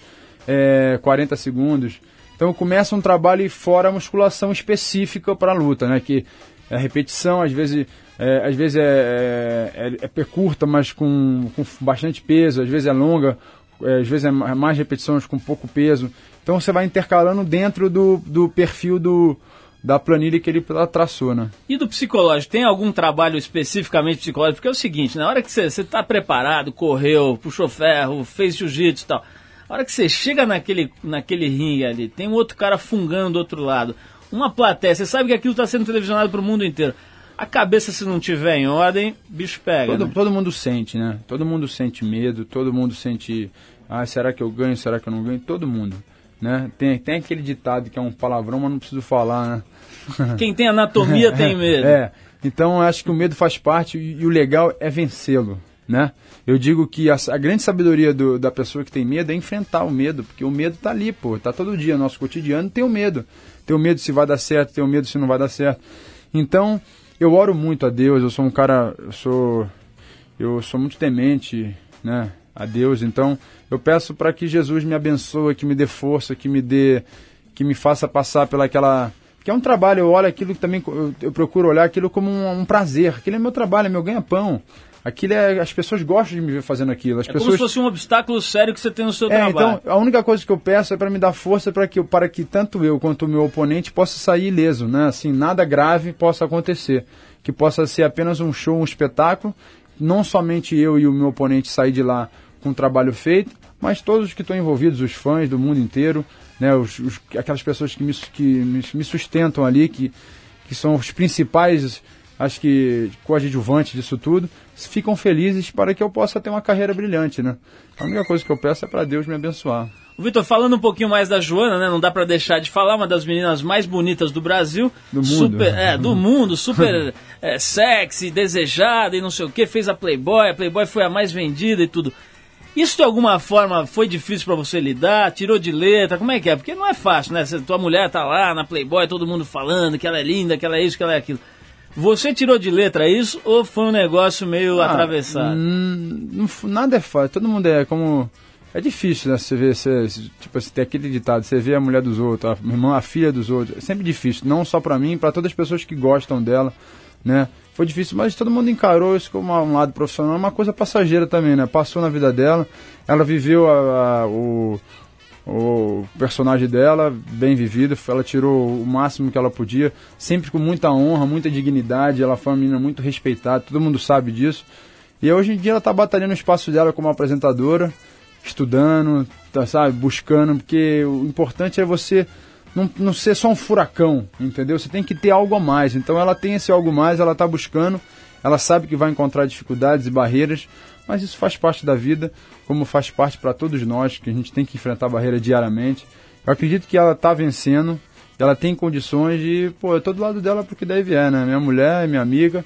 é, 40 segundos. Então eu começo um trabalho fora a musculação específica para a luta, né? Que é repetição, às vezes, é, às vezes é, é, é, é curta, mas com, com bastante peso, às vezes é longa, é, às vezes é mais repetições com pouco peso. Então você vai intercalando dentro do, do perfil do, da planilha que ele traçou, né? E do psicológico, tem algum trabalho especificamente psicológico? Porque é o seguinte, na hora que você está preparado, correu, puxou ferro, fez jiu-jitsu e tal, na hora que você chega naquele, naquele ringue ali, tem um outro cara fungando do outro lado, uma plateia, você sabe que aquilo está sendo televisionado para o mundo inteiro. A cabeça, se não tiver em ordem, bicho pega. Todo, né? todo mundo sente, né? Todo mundo sente medo, todo mundo sente. Ah, será que eu ganho? Será que eu não ganho? Todo mundo. Né? Tem, tem aquele ditado que é um palavrão, mas não preciso falar, né? Quem tem anatomia tem medo. É, então acho que o medo faz parte e, e o legal é vencê-lo, né? Eu digo que a, a grande sabedoria do, da pessoa que tem medo é enfrentar o medo, porque o medo tá ali, pô, tá todo dia, nosso cotidiano tem o medo. Tem o medo se vai dar certo, tem o medo se não vai dar certo. Então, eu oro muito a Deus, eu sou um cara, eu sou eu sou muito temente, né? a Deus. Então, eu peço para que Jesus me abençoe, que me dê força, que me dê, que me faça passar pelaquela que é um trabalho. Eu olho aquilo também, eu, eu procuro olhar aquilo como um, um, prazer. Aquilo é meu trabalho, é meu ganha-pão. Aquilo é. As pessoas gostam de me ver fazendo aquilo. As É pessoas... como se fosse um obstáculo sério que você tem no seu É, trabalho. então, a única coisa que eu peço é para me dar força para que, para que tanto eu quanto o meu oponente possa sair ileso, né? Assim, nada grave possa acontecer. Que possa ser apenas um show, um espetáculo. Não somente eu e o meu oponente sair de lá com um trabalho feito, mas todos os que estão envolvidos, os fãs do mundo inteiro, né? Os, os- aquelas pessoas que me, que me, me sustentam ali, que, que são os principais, acho que, coadjuvantes disso tudo, ficam felizes para que eu possa ter uma carreira brilhante, né? A única coisa que eu peço é para Deus me abençoar. O Vitor, falando um pouquinho mais da Joana, né? Não dá pra deixar de falar, uma das meninas mais bonitas do Brasil. Do mundo. Super, é, do mundo, super é, sexy, desejada e não sei o que. Fez a Playboy, a Playboy foi a mais vendida e tudo. Isso de alguma forma foi difícil pra você lidar? Tirou de letra? Como é que é? Porque não é fácil, né? Cê- tua mulher tá lá na Playboy, todo mundo falando que ela é linda, que ela é isso, que ela é aquilo. Você tirou de letra isso ou foi um negócio meio Ah, atravessado? hum, não nada é fácil. Todo mundo é como. É difícil, né? Você vê, você, tipo, você tem aquele ditado, você vê a mulher dos outros, a irmã, a filha dos outros. É sempre difícil, não só pra mim, pra todas as pessoas que gostam dela, né? Foi difícil, mas todo mundo encarou isso como um lado profissional, uma coisa passageira também, né? Passou na vida dela, ela viveu a- a- o, o personagem dela, bem vivido, ela tirou o máximo que ela podia, sempre com muita honra, muita dignidade, ela foi uma menina muito respeitada, todo mundo sabe disso. E hoje em dia ela está batalhando o espaço dela como apresentadora, estudando, tá, sabe, buscando, porque o importante é você não, não ser só um furacão, entendeu? Você tem que ter algo a mais. Então ela tem esse algo mais, ela está buscando, ela sabe que vai encontrar dificuldades e barreiras, mas isso faz parte da vida, como faz parte para todos nós, que a gente tem que enfrentar barreira diariamente. Eu acredito que ela está vencendo, ela tem condições de, pô, eu tô do lado dela porque deve é, né? Minha mulher minha amiga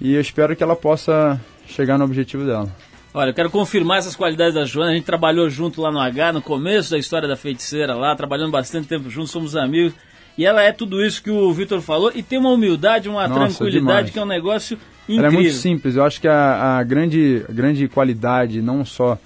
e eu espero que ela possa chegar no objetivo dela. Olha, eu quero confirmar essas qualidades da Joana. A gente trabalhou junto lá no H, no começo da história da feiticeira lá, trabalhando bastante tempo juntos, somos amigos. E ela é tudo isso que o Vitor falou e tem uma humildade, uma Nossa, tranquilidade demais. que é um negócio incrível. Ela é muito simples. Eu acho que a, a grande, a grande qualidade, não só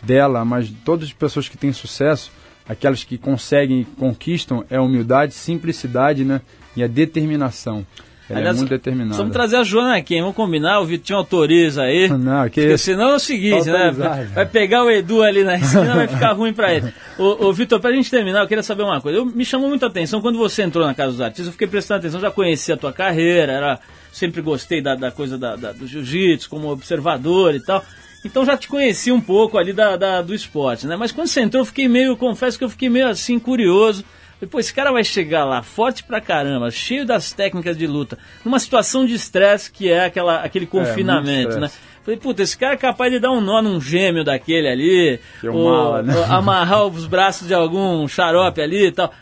dela, mas de todas as pessoas que têm sucesso, aquelas que conseguem e conquistam, é a humildade, simplicidade né? e a determinação. Ela Aliás, é muito. Vamos trazer a Joana aqui, vamos combinar, o Vitinho autoriza aí. Não, que Porque senão é o seguinte, né? Vai pegar o Edu ali na esquina, vai ficar ruim pra ele. Ô, ô Vitor, pra gente terminar, eu queria saber uma coisa. Eu, me chamou muita atenção quando você entrou na Casa dos Artistas, eu fiquei prestando atenção, já conhecia a tua carreira, era, sempre gostei da, da coisa da, da- do jiu-jitsu como observador e tal. Então já te conheci um pouco ali da, da- do esporte, né? Mas quando você entrou, eu fiquei meio, confesso que eu fiquei meio assim, curioso. Depois, esse cara vai chegar lá, forte pra caramba, cheio das técnicas de luta, numa situação de estresse que é aquela, aquele confinamento, né? estresse. Falei, puta, esse cara é capaz de dar um nó num gêmeo daquele ali, é ou, mala, né? ou amarrar os braços de algum xarope ali e tal.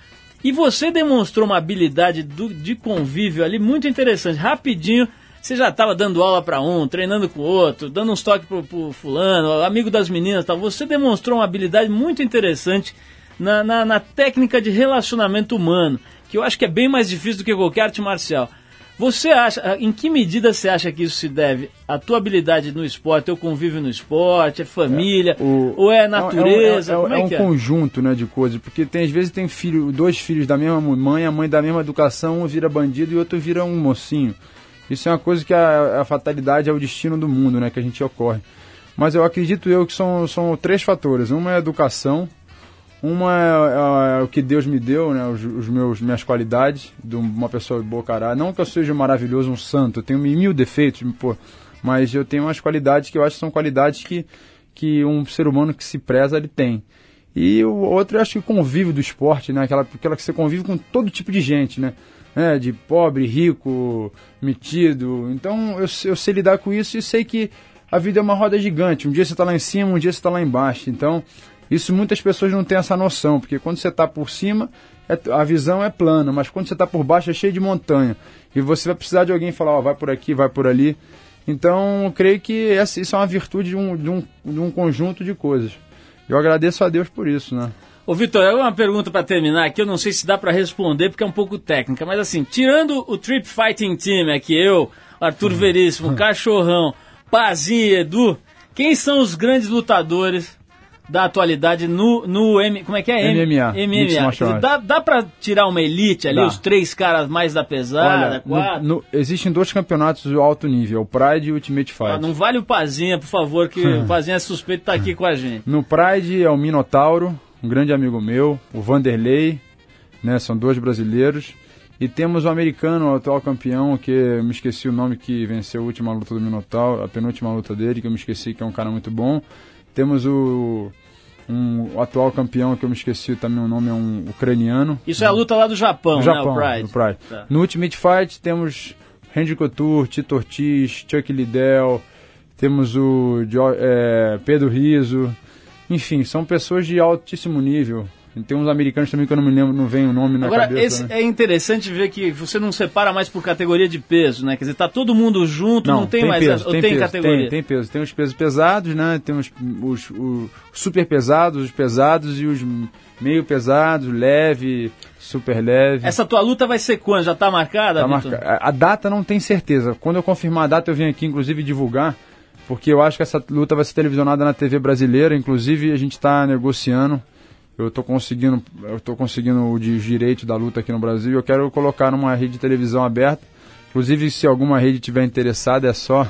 E você demonstrou uma habilidade do- de convívio ali muito interessante. Rapidinho, você já estava dando aula para um, treinando com o outro, dando uns toques pro, pro fulano, amigo das meninas e tal. Você demonstrou uma habilidade muito interessante na, na, na técnica de relacionamento humano, que eu acho que é bem mais difícil do que qualquer arte marcial. Você acha, em que medida você acha que isso se deve à tua habilidade no esporte, teu convívio no esporte, é família, O- ou é um- natureza? É, um- é é um que é? conjunto né, de coisas, porque tem, às vezes tem filho, dois filhos da mesma mãe, a mãe da mesma educação, um vira bandido e o outro vira um mocinho. Isso é uma coisa que a, a fatalidade é o destino do mundo, né, que a gente ocorre. Mas eu acredito eu que são, são três fatores. Uma é a educação, uma é, é o que Deus me deu, né, os, os meus minhas qualidades, de uma pessoa boa caráter. Não que eu seja maravilhoso, um santo, eu tenho mil defeitos, pô, mas eu tenho umas qualidades que eu acho que são qualidades que, que um ser humano que se preza ele tem. E o outro eu acho que o convívio do esporte, né, aquela, aquela que você convive com todo tipo de gente, né, né de pobre, rico, metido. Então eu, eu sei lidar com isso e sei que a vida é uma roda gigante. Um dia você está lá em cima, um dia você está lá embaixo. Então isso muitas pessoas não têm essa noção, porque quando você está por cima, é- a visão é plana, mas quando você está por baixo é cheio de montanha. E você vai precisar de alguém falar, ó, vai por aqui, vai por ali. Então, eu creio que essa, isso é uma virtude de um, de, um, de um conjunto de coisas. Eu agradeço a Deus por isso, né? Ô Vitor, é uma pergunta pra terminar aqui, eu não sei se dá pra responder porque é um pouco técnica, mas assim, tirando o Trip Fighting Team aqui, eu, Arthur Veríssimo, Cachorrão, Pazinho e Edu, quem são os grandes lutadores da atualidade no, no M, como é que é? M- MMA, MMA. Dizer, Dá, dá pra tirar uma elite ali, Dá. os três caras mais da pesada, Olha, quatro? no- no- existem dois campeonatos de alto nível, o Pride e o Ultimate Fight. Ah, não vale o Pazinha, por favor, que o Pazinha é suspeito estar aqui com a gente. No Pride é o Minotauro, um grande amigo meu, o Vanderlei, né? São dois brasileiros. E temos o americano, o atual campeão, que eu me esqueci o nome que venceu a última luta do Minotauro, a penúltima luta dele, que eu me esqueci, que é um cara muito bom. Temos o, um, atual campeão, que eu me esqueci também o nome, é um ucraniano. Isso é a luta lá do Japão, No Japão, né? O Pride. Pride. Tá. No Ultimate Fight temos Randy Couture, Tito Ortiz, Chuck Liddell, temos o é, Pedro Riso, enfim, são pessoas de altíssimo nível. Tem uns americanos também que eu não me lembro, não vem o nome na Agora, cabeça. esse né? é interessante ver que você não separa mais por categoria de peso, né? Quer dizer, tá todo mundo junto, não, tem, mais peso, ou tem, peso, categoria. Tem, tem peso. Tem os pesos pesados, né? Tem os, os, os super pesados, os pesados e os meio pesados, leve, super leve. Essa tua luta vai ser quando? Já tá marcada, Tá marca- A a data não tem certeza. Quando eu confirmar a data, eu venho aqui, inclusive, divulgar, porque eu acho que essa luta vai ser televisionada na TV brasileira. Inclusive, a gente está negociando. Eu estou conseguindo, eu tô conseguindo o di- direito da luta aqui no Brasil. Eu quero colocar numa rede de televisão aberta. Inclusive, se alguma rede tiver interessada, é só,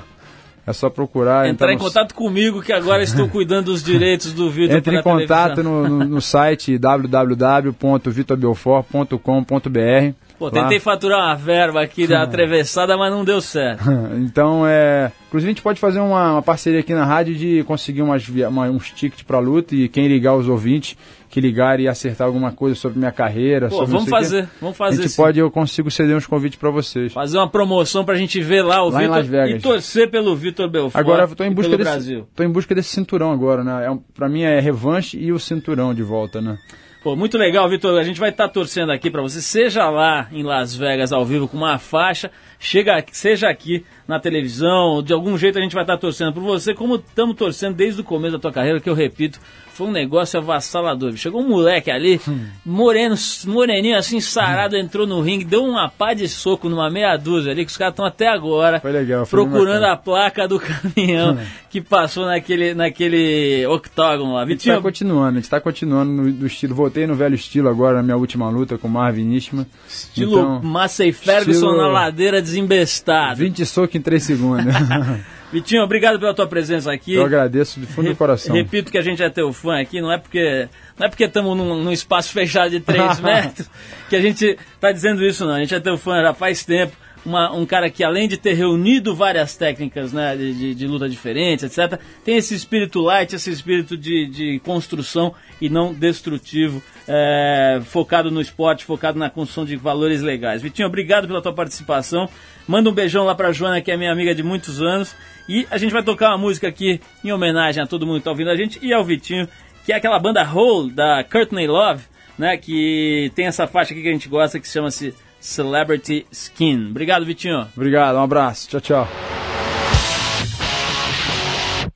é só procurar. Entrar em no- contato comigo, que agora estou cuidando dos direitos do Vitor entre em contato no, no, no site www.vitorbelfort.com.br. Pô, Lá- tentei faturar uma verba aqui da atravessada, mas não deu certo. então, é. Inclusive, a gente pode fazer uma, uma parceria aqui na rádio de conseguir umas, uma- uns tickets pra luta e quem ligar os ouvintes que ligarem e acertar alguma coisa sobre minha carreira. Pô, vamos fazer, vamos A fazer gente sim. pode, eu consigo ceder uns convites pra vocês. Fazer uma promoção pra gente ver lá o Lá Vitor e torcer pelo Vitor Belfort Agora, eu tô em busca desse, Brasil. tô em busca desse cinturão agora, né? É, pra mim é revanche e o cinturão de volta, né? Pô, muito legal, Vitor. A gente vai estar torcendo aqui pra você. Seja lá em Las Vegas ao vivo com uma faixa, chega, seja aqui na televisão, de algum jeito a gente vai estar torcendo por você, como estamos torcendo desde o começo da tua carreira, que eu repito, foi um negócio avassalador. Chegou um moleque ali, moreno, moreninho assim, sarado, entrou no ringue, deu uma pá de soco numa meia dúzia ali, que os caras estão até agora Foi legal. Procurando a placa do caminhão que passou naquele, naquele octógono lá. A gente Vitinho, tá continuando, a gente tá continuando no, do estilo. Voltei no velho estilo agora na minha última luta com o Marvin Ishman. Estilo Então, Massey Ferguson estilo- na ladeira desembestado. 20 socos em 3 segundos. Vitinho, obrigado pela tua presença aqui. Eu agradeço de fundo do coração. Repito que a gente é teu fã aqui, não é porque não é porque estamos num, num espaço fechado de 3 metros que a gente tá dizendo isso, não. A gente é teu fã já faz tempo. Uma- um cara que, além de ter reunido várias técnicas né, de, de- luta diferentes, etc., tem esse espírito light, esse espírito de, de construção e não destrutivo, é, focado no esporte, focado na construção de valores legais. Vitinho, obrigado pela tua participação. Manda um beijão lá pra Joana, que é minha amiga de muitos anos. E a gente vai tocar uma música aqui em homenagem a todo mundo que tá ouvindo a gente e ao Vitinho, que é aquela banda Hole da Courtney Love, né? Que tem essa faixa aqui que a gente gosta que chama-se Celebrity Skin. Obrigado, Vitinho. Obrigado, um abraço. Tchau, tchau.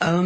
Oh,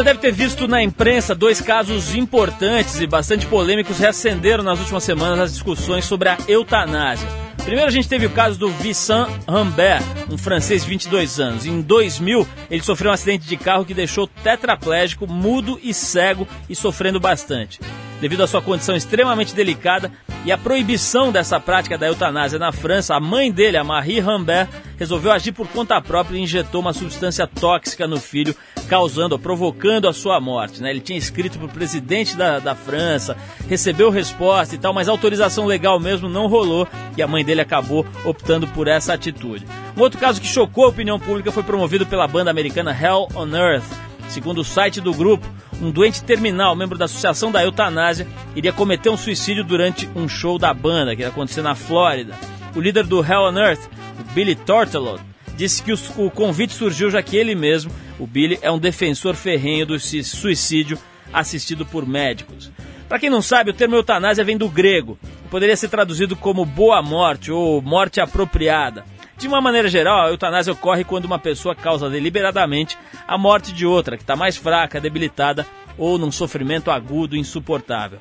você deve ter visto na imprensa dois casos importantes e bastante polêmicos reacenderam nas últimas semanas as discussões sobre a eutanásia. Primeiro a gente teve o caso do Vincent Rambert, um francês de 22 anos. Em 2000, ele sofreu um acidente de carro que deixou tetraplégico, mudo e cego e sofrendo bastante. Devido à sua condição extremamente delicada e à proibição dessa prática da eutanásia na França, a mãe dele, a Marie Rambert, resolveu agir por conta própria e injetou uma substância tóxica no filho, causando, provocando a sua morte. Né? Ele tinha escrito para o presidente da, da França, recebeu resposta e tal, mas a autorização legal mesmo não rolou e a mãe dele acabou optando por essa atitude. Um outro caso que chocou a opinião pública foi promovido pela banda americana Hell on Earth. Segundo o site do grupo, um doente terminal, membro da Associação da Eutanásia, iria cometer um suicídio durante um show da banda que ia acontecer na Flórida. O líder do Hell on Earth, o Billy Tortolot, disse que o convite surgiu já que ele mesmo, o Billy, é um defensor ferrenho do suicídio assistido por médicos. Para quem não sabe, o termo eutanásia vem do grego. Poderia ser traduzido como boa morte ou morte apropriada. De uma maneira geral, a eutanásia ocorre quando uma pessoa causa deliberadamente a morte de outra, que está mais fraca, debilitada ou num sofrimento agudo insuportável.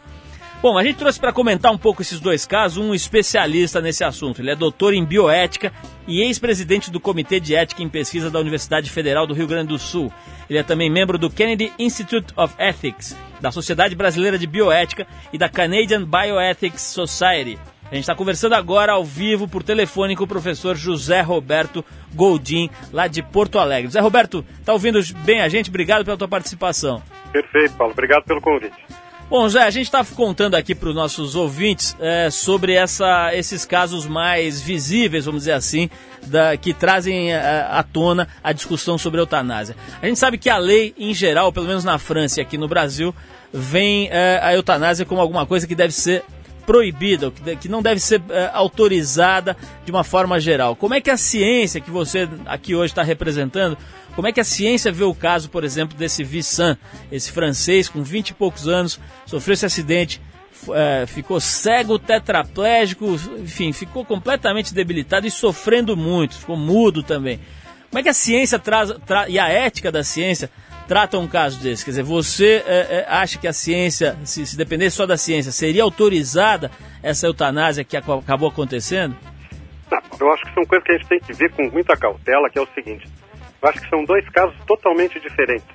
Bom, a gente trouxe para comentar um pouco esses dois casos um especialista nesse assunto. Ele é doutor em bioética e ex-presidente do Comitê de Ética em Pesquisa da Universidade Federal do Rio Grande do Sul. Ele é também membro do Kennedy Institute of Ethics, da Sociedade Brasileira de Bioética e da Canadian Bioethics Society. A gente está conversando agora ao vivo por telefone com o professor José Roberto Goldin, lá de Porto Alegre. José Roberto, tá ouvindo bem a gente? Obrigado pela tua participação. Perfeito, Paulo. Obrigado pelo convite. Bom, Zé, a gente está contando aqui para os nossos ouvintes é, sobre essa, esses casos mais visíveis, vamos dizer assim, da- que trazem é, à tona a discussão sobre a eutanásia. A gente sabe que a lei, em geral, pelo menos na França e aqui no Brasil, vem é, a eutanásia como alguma coisa que deve ser proibida, que, não deve ser é, autorizada de uma forma geral. Como é que a ciência que você aqui hoje está representando, como é que a ciência vê o caso, por exemplo, desse Vincent, esse francês com 20 e poucos anos, sofreu esse acidente, é, ficou cego, tetraplégico, enfim, ficou completamente debilitado e sofrendo muito, ficou mudo também. Como é que a ciência traz, tra- e a ética da ciência tratam um caso desse? Quer dizer, você é, é, acha que a ciência, se, se dependesse só da ciência, seria autorizada essa eutanásia que acabou acontecendo? Não, eu acho que são coisas que a gente tem que ver com muita cautela, que é o seguinte. Eu acho que são dois casos totalmente diferentes.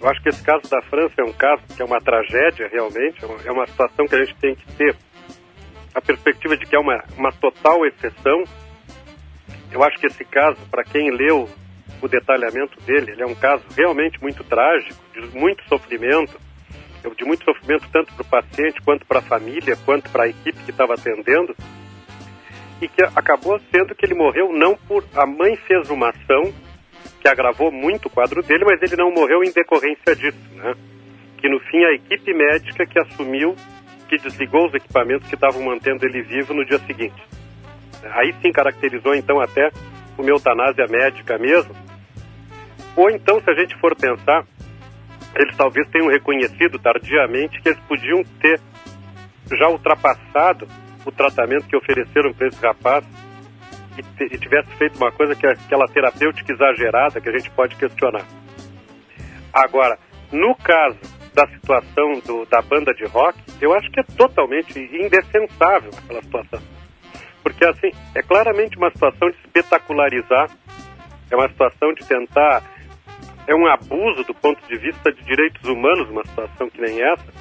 Eu acho que esse caso da França é um caso que é uma tragédia realmente, é uma, é uma situação que a gente tem que ter a perspectiva de que é uma, uma total exceção. Eu acho que esse caso, para quem leu o detalhamento dele, ele é um caso realmente muito trágico, de muito sofrimento, de muito sofrimento tanto para o paciente, quanto para a família, quanto para a equipe que estava atendendo e que acabou sendo que ele morreu não por a mãe fez uma ação que agravou muito o quadro dele, mas ele não morreu em decorrência disso, né? Que no fim a equipe médica que assumiu, que desligou os equipamentos que estavam mantendo ele vivo no dia seguinte. Aí sim caracterizou então até uma eutanásia médica mesmo. Ou então, se a gente for pensar, eles talvez tenham reconhecido tardiamente que eles podiam ter já ultrapassado o tratamento que ofereceram para esse rapaz e, tivesse feito uma coisa que é aquela terapêutica exagerada que a gente pode questionar. Agora, no caso da situação do- da banda de rock, eu acho que é totalmente indefensável aquela situação. Porque, assim, é claramente uma situação de espetacularizar, é uma situação de tentar. É um abuso do ponto de vista de direitos humanos, uma situação que nem essa,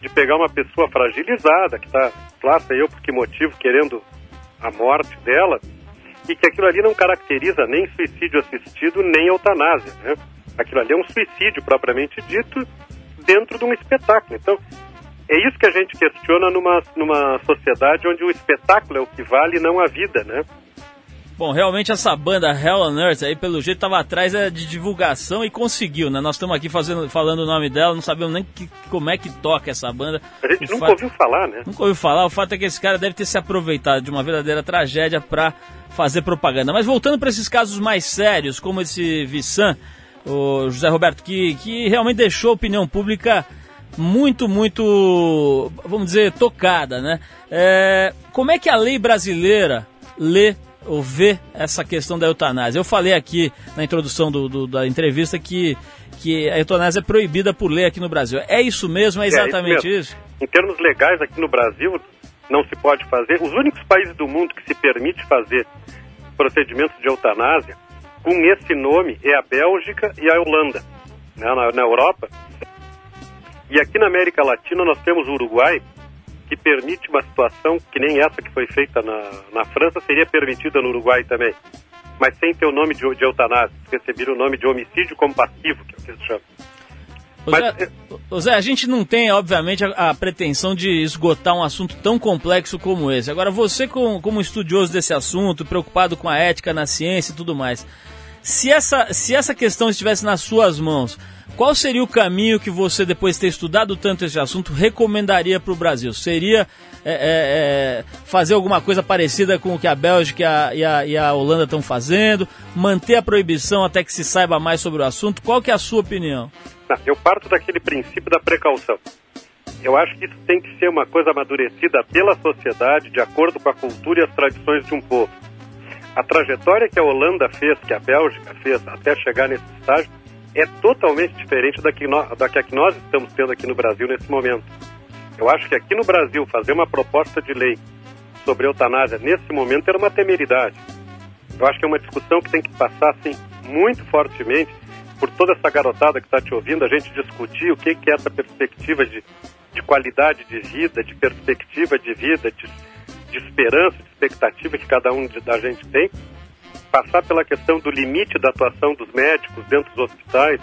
de pegar uma pessoa fragilizada, que está, lá sei eu por que motivo, querendo a morte dela, e que aquilo ali não caracteriza nem suicídio assistido, nem eutanásia, né? Aquilo ali é um suicídio propriamente dito dentro de um espetáculo. Então, é isso que a gente questiona numa, numa sociedade onde o espetáculo é o que vale e não a vida, né? Bom, realmente essa banda Hell on Earth aí, pelo jeito, estava atrás é, de divulgação e conseguiu, né? Nós estamos aqui fazendo, falando o nome dela, não sabemos nem que- como é que toca essa banda. A gente O nunca fato- ouviu falar, né? Nunca ouviu falar, o fato é que esse cara deve ter se aproveitado de uma verdadeira tragédia para fazer propaganda. Mas voltando para esses casos mais sérios, como esse Vissan, o José Roberto, que, que realmente deixou a opinião pública muito, muito, vamos dizer, tocada, né? É, como é que a lei brasileira lê ou vê essa questão da eutanásia? Eu falei aqui na introdução do- do- da entrevista que, que a eutanásia é proibida por lei aqui no Brasil. É isso mesmo? É exatamente mesmo. isso? Em termos legais, aqui no Brasil, não se pode fazer. Os únicos países do mundo que se permite fazer procedimentos de eutanásia com esse nome é a Bélgica e a Holanda, né, na, na Europa. E aqui na América Latina nós temos o Uruguai, que permite uma situação que nem essa que foi feita na, na França, seria permitida no Uruguai também. Mas sem ter o nome de, de eutanásia, receberam o nome de homicídio compassivo, que é o que se chama. Ô Zé, a gente não tem, obviamente, a, a pretensão de esgotar um assunto tão complexo como esse. Agora, você, com- como estudioso desse assunto, preocupado com a ética na ciência e tudo mais, se essa, se essa questão estivesse nas suas mãos, qual seria o caminho que você, depois de ter estudado tanto esse assunto, recomendaria para o Brasil? Seria é, é, é, fazer alguma coisa parecida com o que a Bélgica e a, e a- e a Holanda estão fazendo? Manter a proibição até que se saiba mais sobre o assunto? Qual que é a sua opinião? Eu parto daquele princípio da precaução. Eu acho que isso tem que ser uma coisa amadurecida pela sociedade, de acordo com a cultura e as tradições de um povo. A trajetória que a Holanda fez, que a Bélgica fez, até chegar nesse estágio, é totalmente diferente da que, nó- da que nós estamos tendo aqui no Brasil nesse momento. Eu acho que aqui no Brasil, fazer uma proposta de lei sobre eutanásia nesse momento era uma temeridade. Eu acho que é uma discussão que tem que passar assim, muito fortemente por toda essa garotada que está te ouvindo, a gente discutir o que, que é essa perspectiva de, de qualidade de vida, de perspectiva de vida, de, de esperança, de expectativa que cada um de- da gente tem, passar pela questão do limite da atuação dos médicos dentro dos hospitais,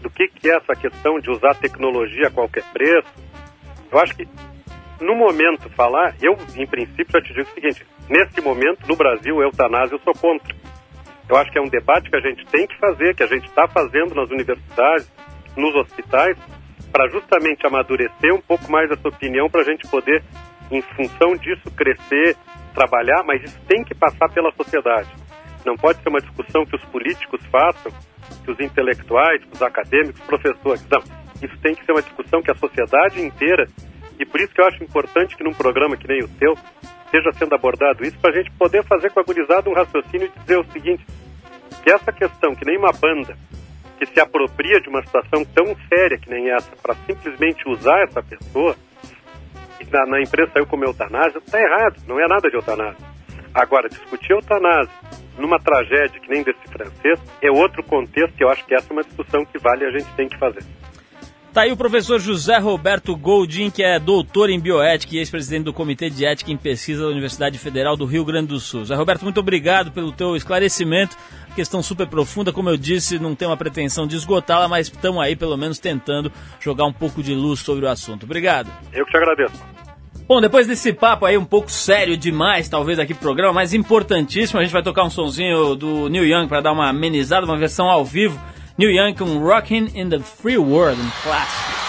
do que, que é essa questão de usar tecnologia a qualquer preço. Eu acho que, no momento, falar, eu, em princípio, já te digo o seguinte: nesse momento, no Brasil, eutanásia eu sou contra. Eu acho que é um debate que a gente tem que fazer, que a gente está fazendo nas universidades, nos hospitais, para justamente amadurecer um pouco mais essa opinião, para a gente poder, em função disso, crescer, trabalhar, mas isso tem que passar pela sociedade. Não pode ser uma discussão que os políticos façam, que os intelectuais, que os acadêmicos, professores. Não. Isso tem que ser uma discussão que a sociedade inteira, e por isso que eu acho importante que num programa que nem o seu, esteja sendo abordado isso, para a gente poder fazer com a gurizada um raciocínio e dizer o seguinte, que essa questão, que nem uma banda que se apropria de uma situação tão séria que nem essa, para simplesmente usar essa pessoa, e na, na imprensa saiu como eutanásia, está errado, não é nada de eutanásia. Agora, discutir eutanásia numa tragédia que nem desse francês é outro contexto e eu acho que essa é uma discussão que vale e a gente tem que fazer. Tá aí o professor José Roberto Goldin, que é doutor em bioética e ex-presidente do Comitê de Ética em Pesquisa da Universidade Federal do Rio Grande do Sul. José Roberto, muito obrigado pelo teu esclarecimento. Questão super profunda, como eu disse, não tem uma pretensão de esgotá-la, mas estamos aí pelo menos tentando jogar um pouco de luz sobre o assunto. Obrigado. Eu que te agradeço. Bom, depois desse papo aí um pouco sério demais, talvez aqui pro programa, mas importantíssimo, a gente vai tocar um sonzinho do Neil Young para dar uma amenizada, uma versão ao vivo. Neil Young com Rockin' in the Free World, um clássico.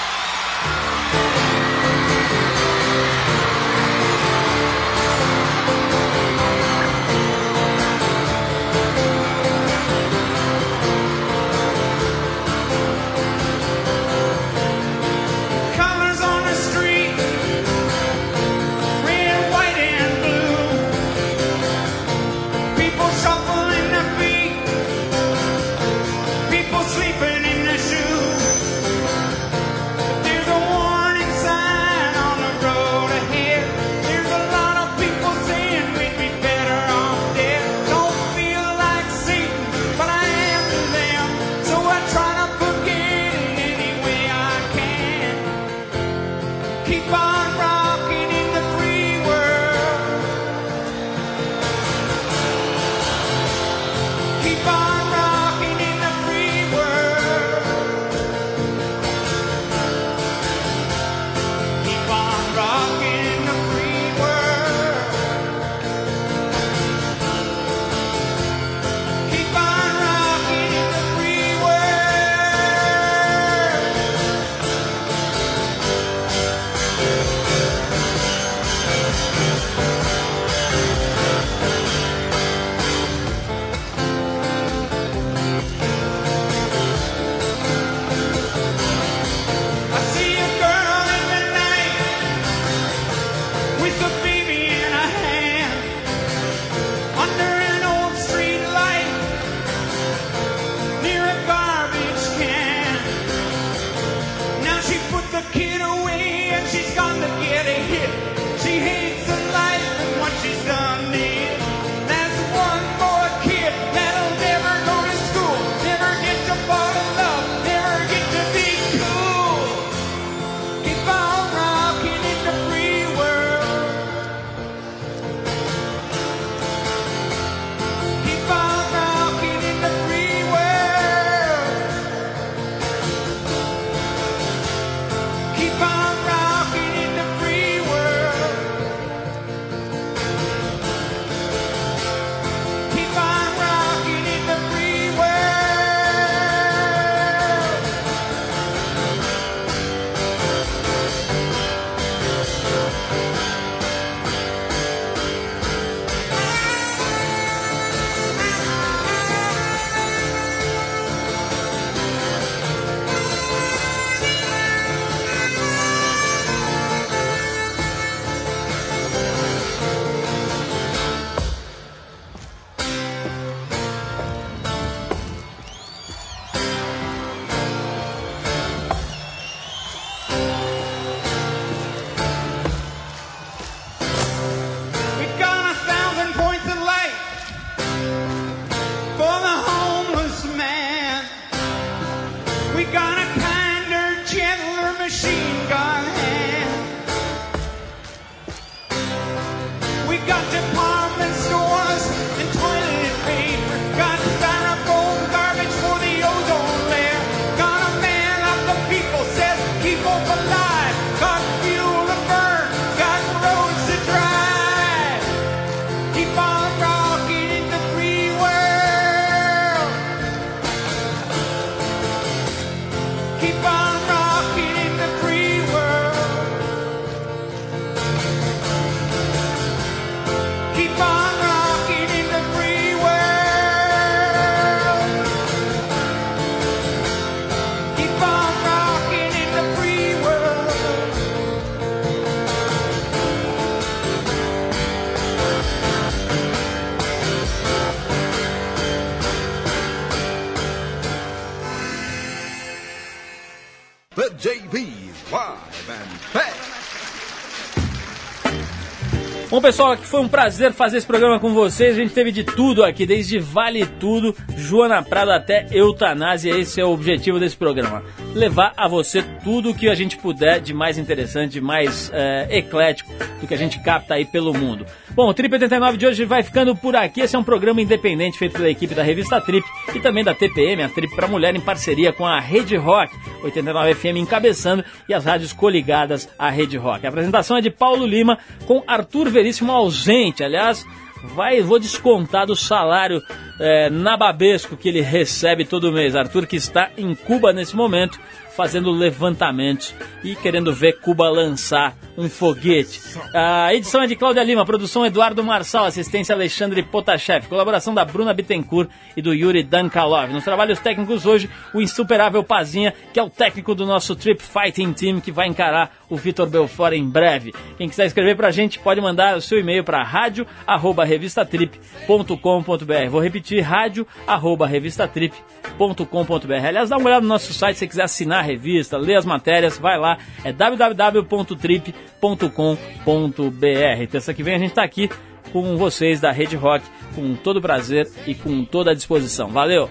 Pessoal, foi um prazer fazer esse programa com vocês. A gente teve de tudo aqui, desde Vale Tudo, Joana Prado até Eutanásia. Esse é o objetivo desse programa. Levar a você tudo o que a gente puder de mais interessante, de mais é, eclético do que a gente capta aí pelo mundo. Bom, o Trip 89 de hoje vai ficando por aqui. Esse é um programa independente feito pela equipe da revista Trip e também da TPM, a Trip para Mulher, em parceria com a Rede Rock, 89 FM encabeçando e as rádios coligadas à Rede Rock. A apresentação é de Paulo Lima com Arthur Veríssimo ausente. Aliás, vai, vou descontar do salário é, nababesco que ele recebe todo mês. Arthur que está em Cuba nesse momento fazendo levantamentos e querendo ver Cuba lançar um foguete. A edição é de Cláudia Lima, produção Eduardo Marçal, assistência Alexandre Potashev, colaboração da Bruna Bittencourt e do Yuri Dankalov. Nos trabalhos técnicos hoje, o insuperável Pazinha, que é o técnico do nosso Trip Fighting Team, que vai encarar o Vitor Belfort em breve. Quem quiser escrever pra gente, pode mandar o seu e-mail para rádio@revistatrip.com.br. Vou repetir, rádio@revistatrip.com.br. Aliás, dá uma olhada no nosso site se você quiser assinar revista, ler as matérias, vai lá, é www.trip.com.br. Terça que vem a gente tá aqui com vocês da Rede Rock, com todo prazer e com toda a disposição. Valeu!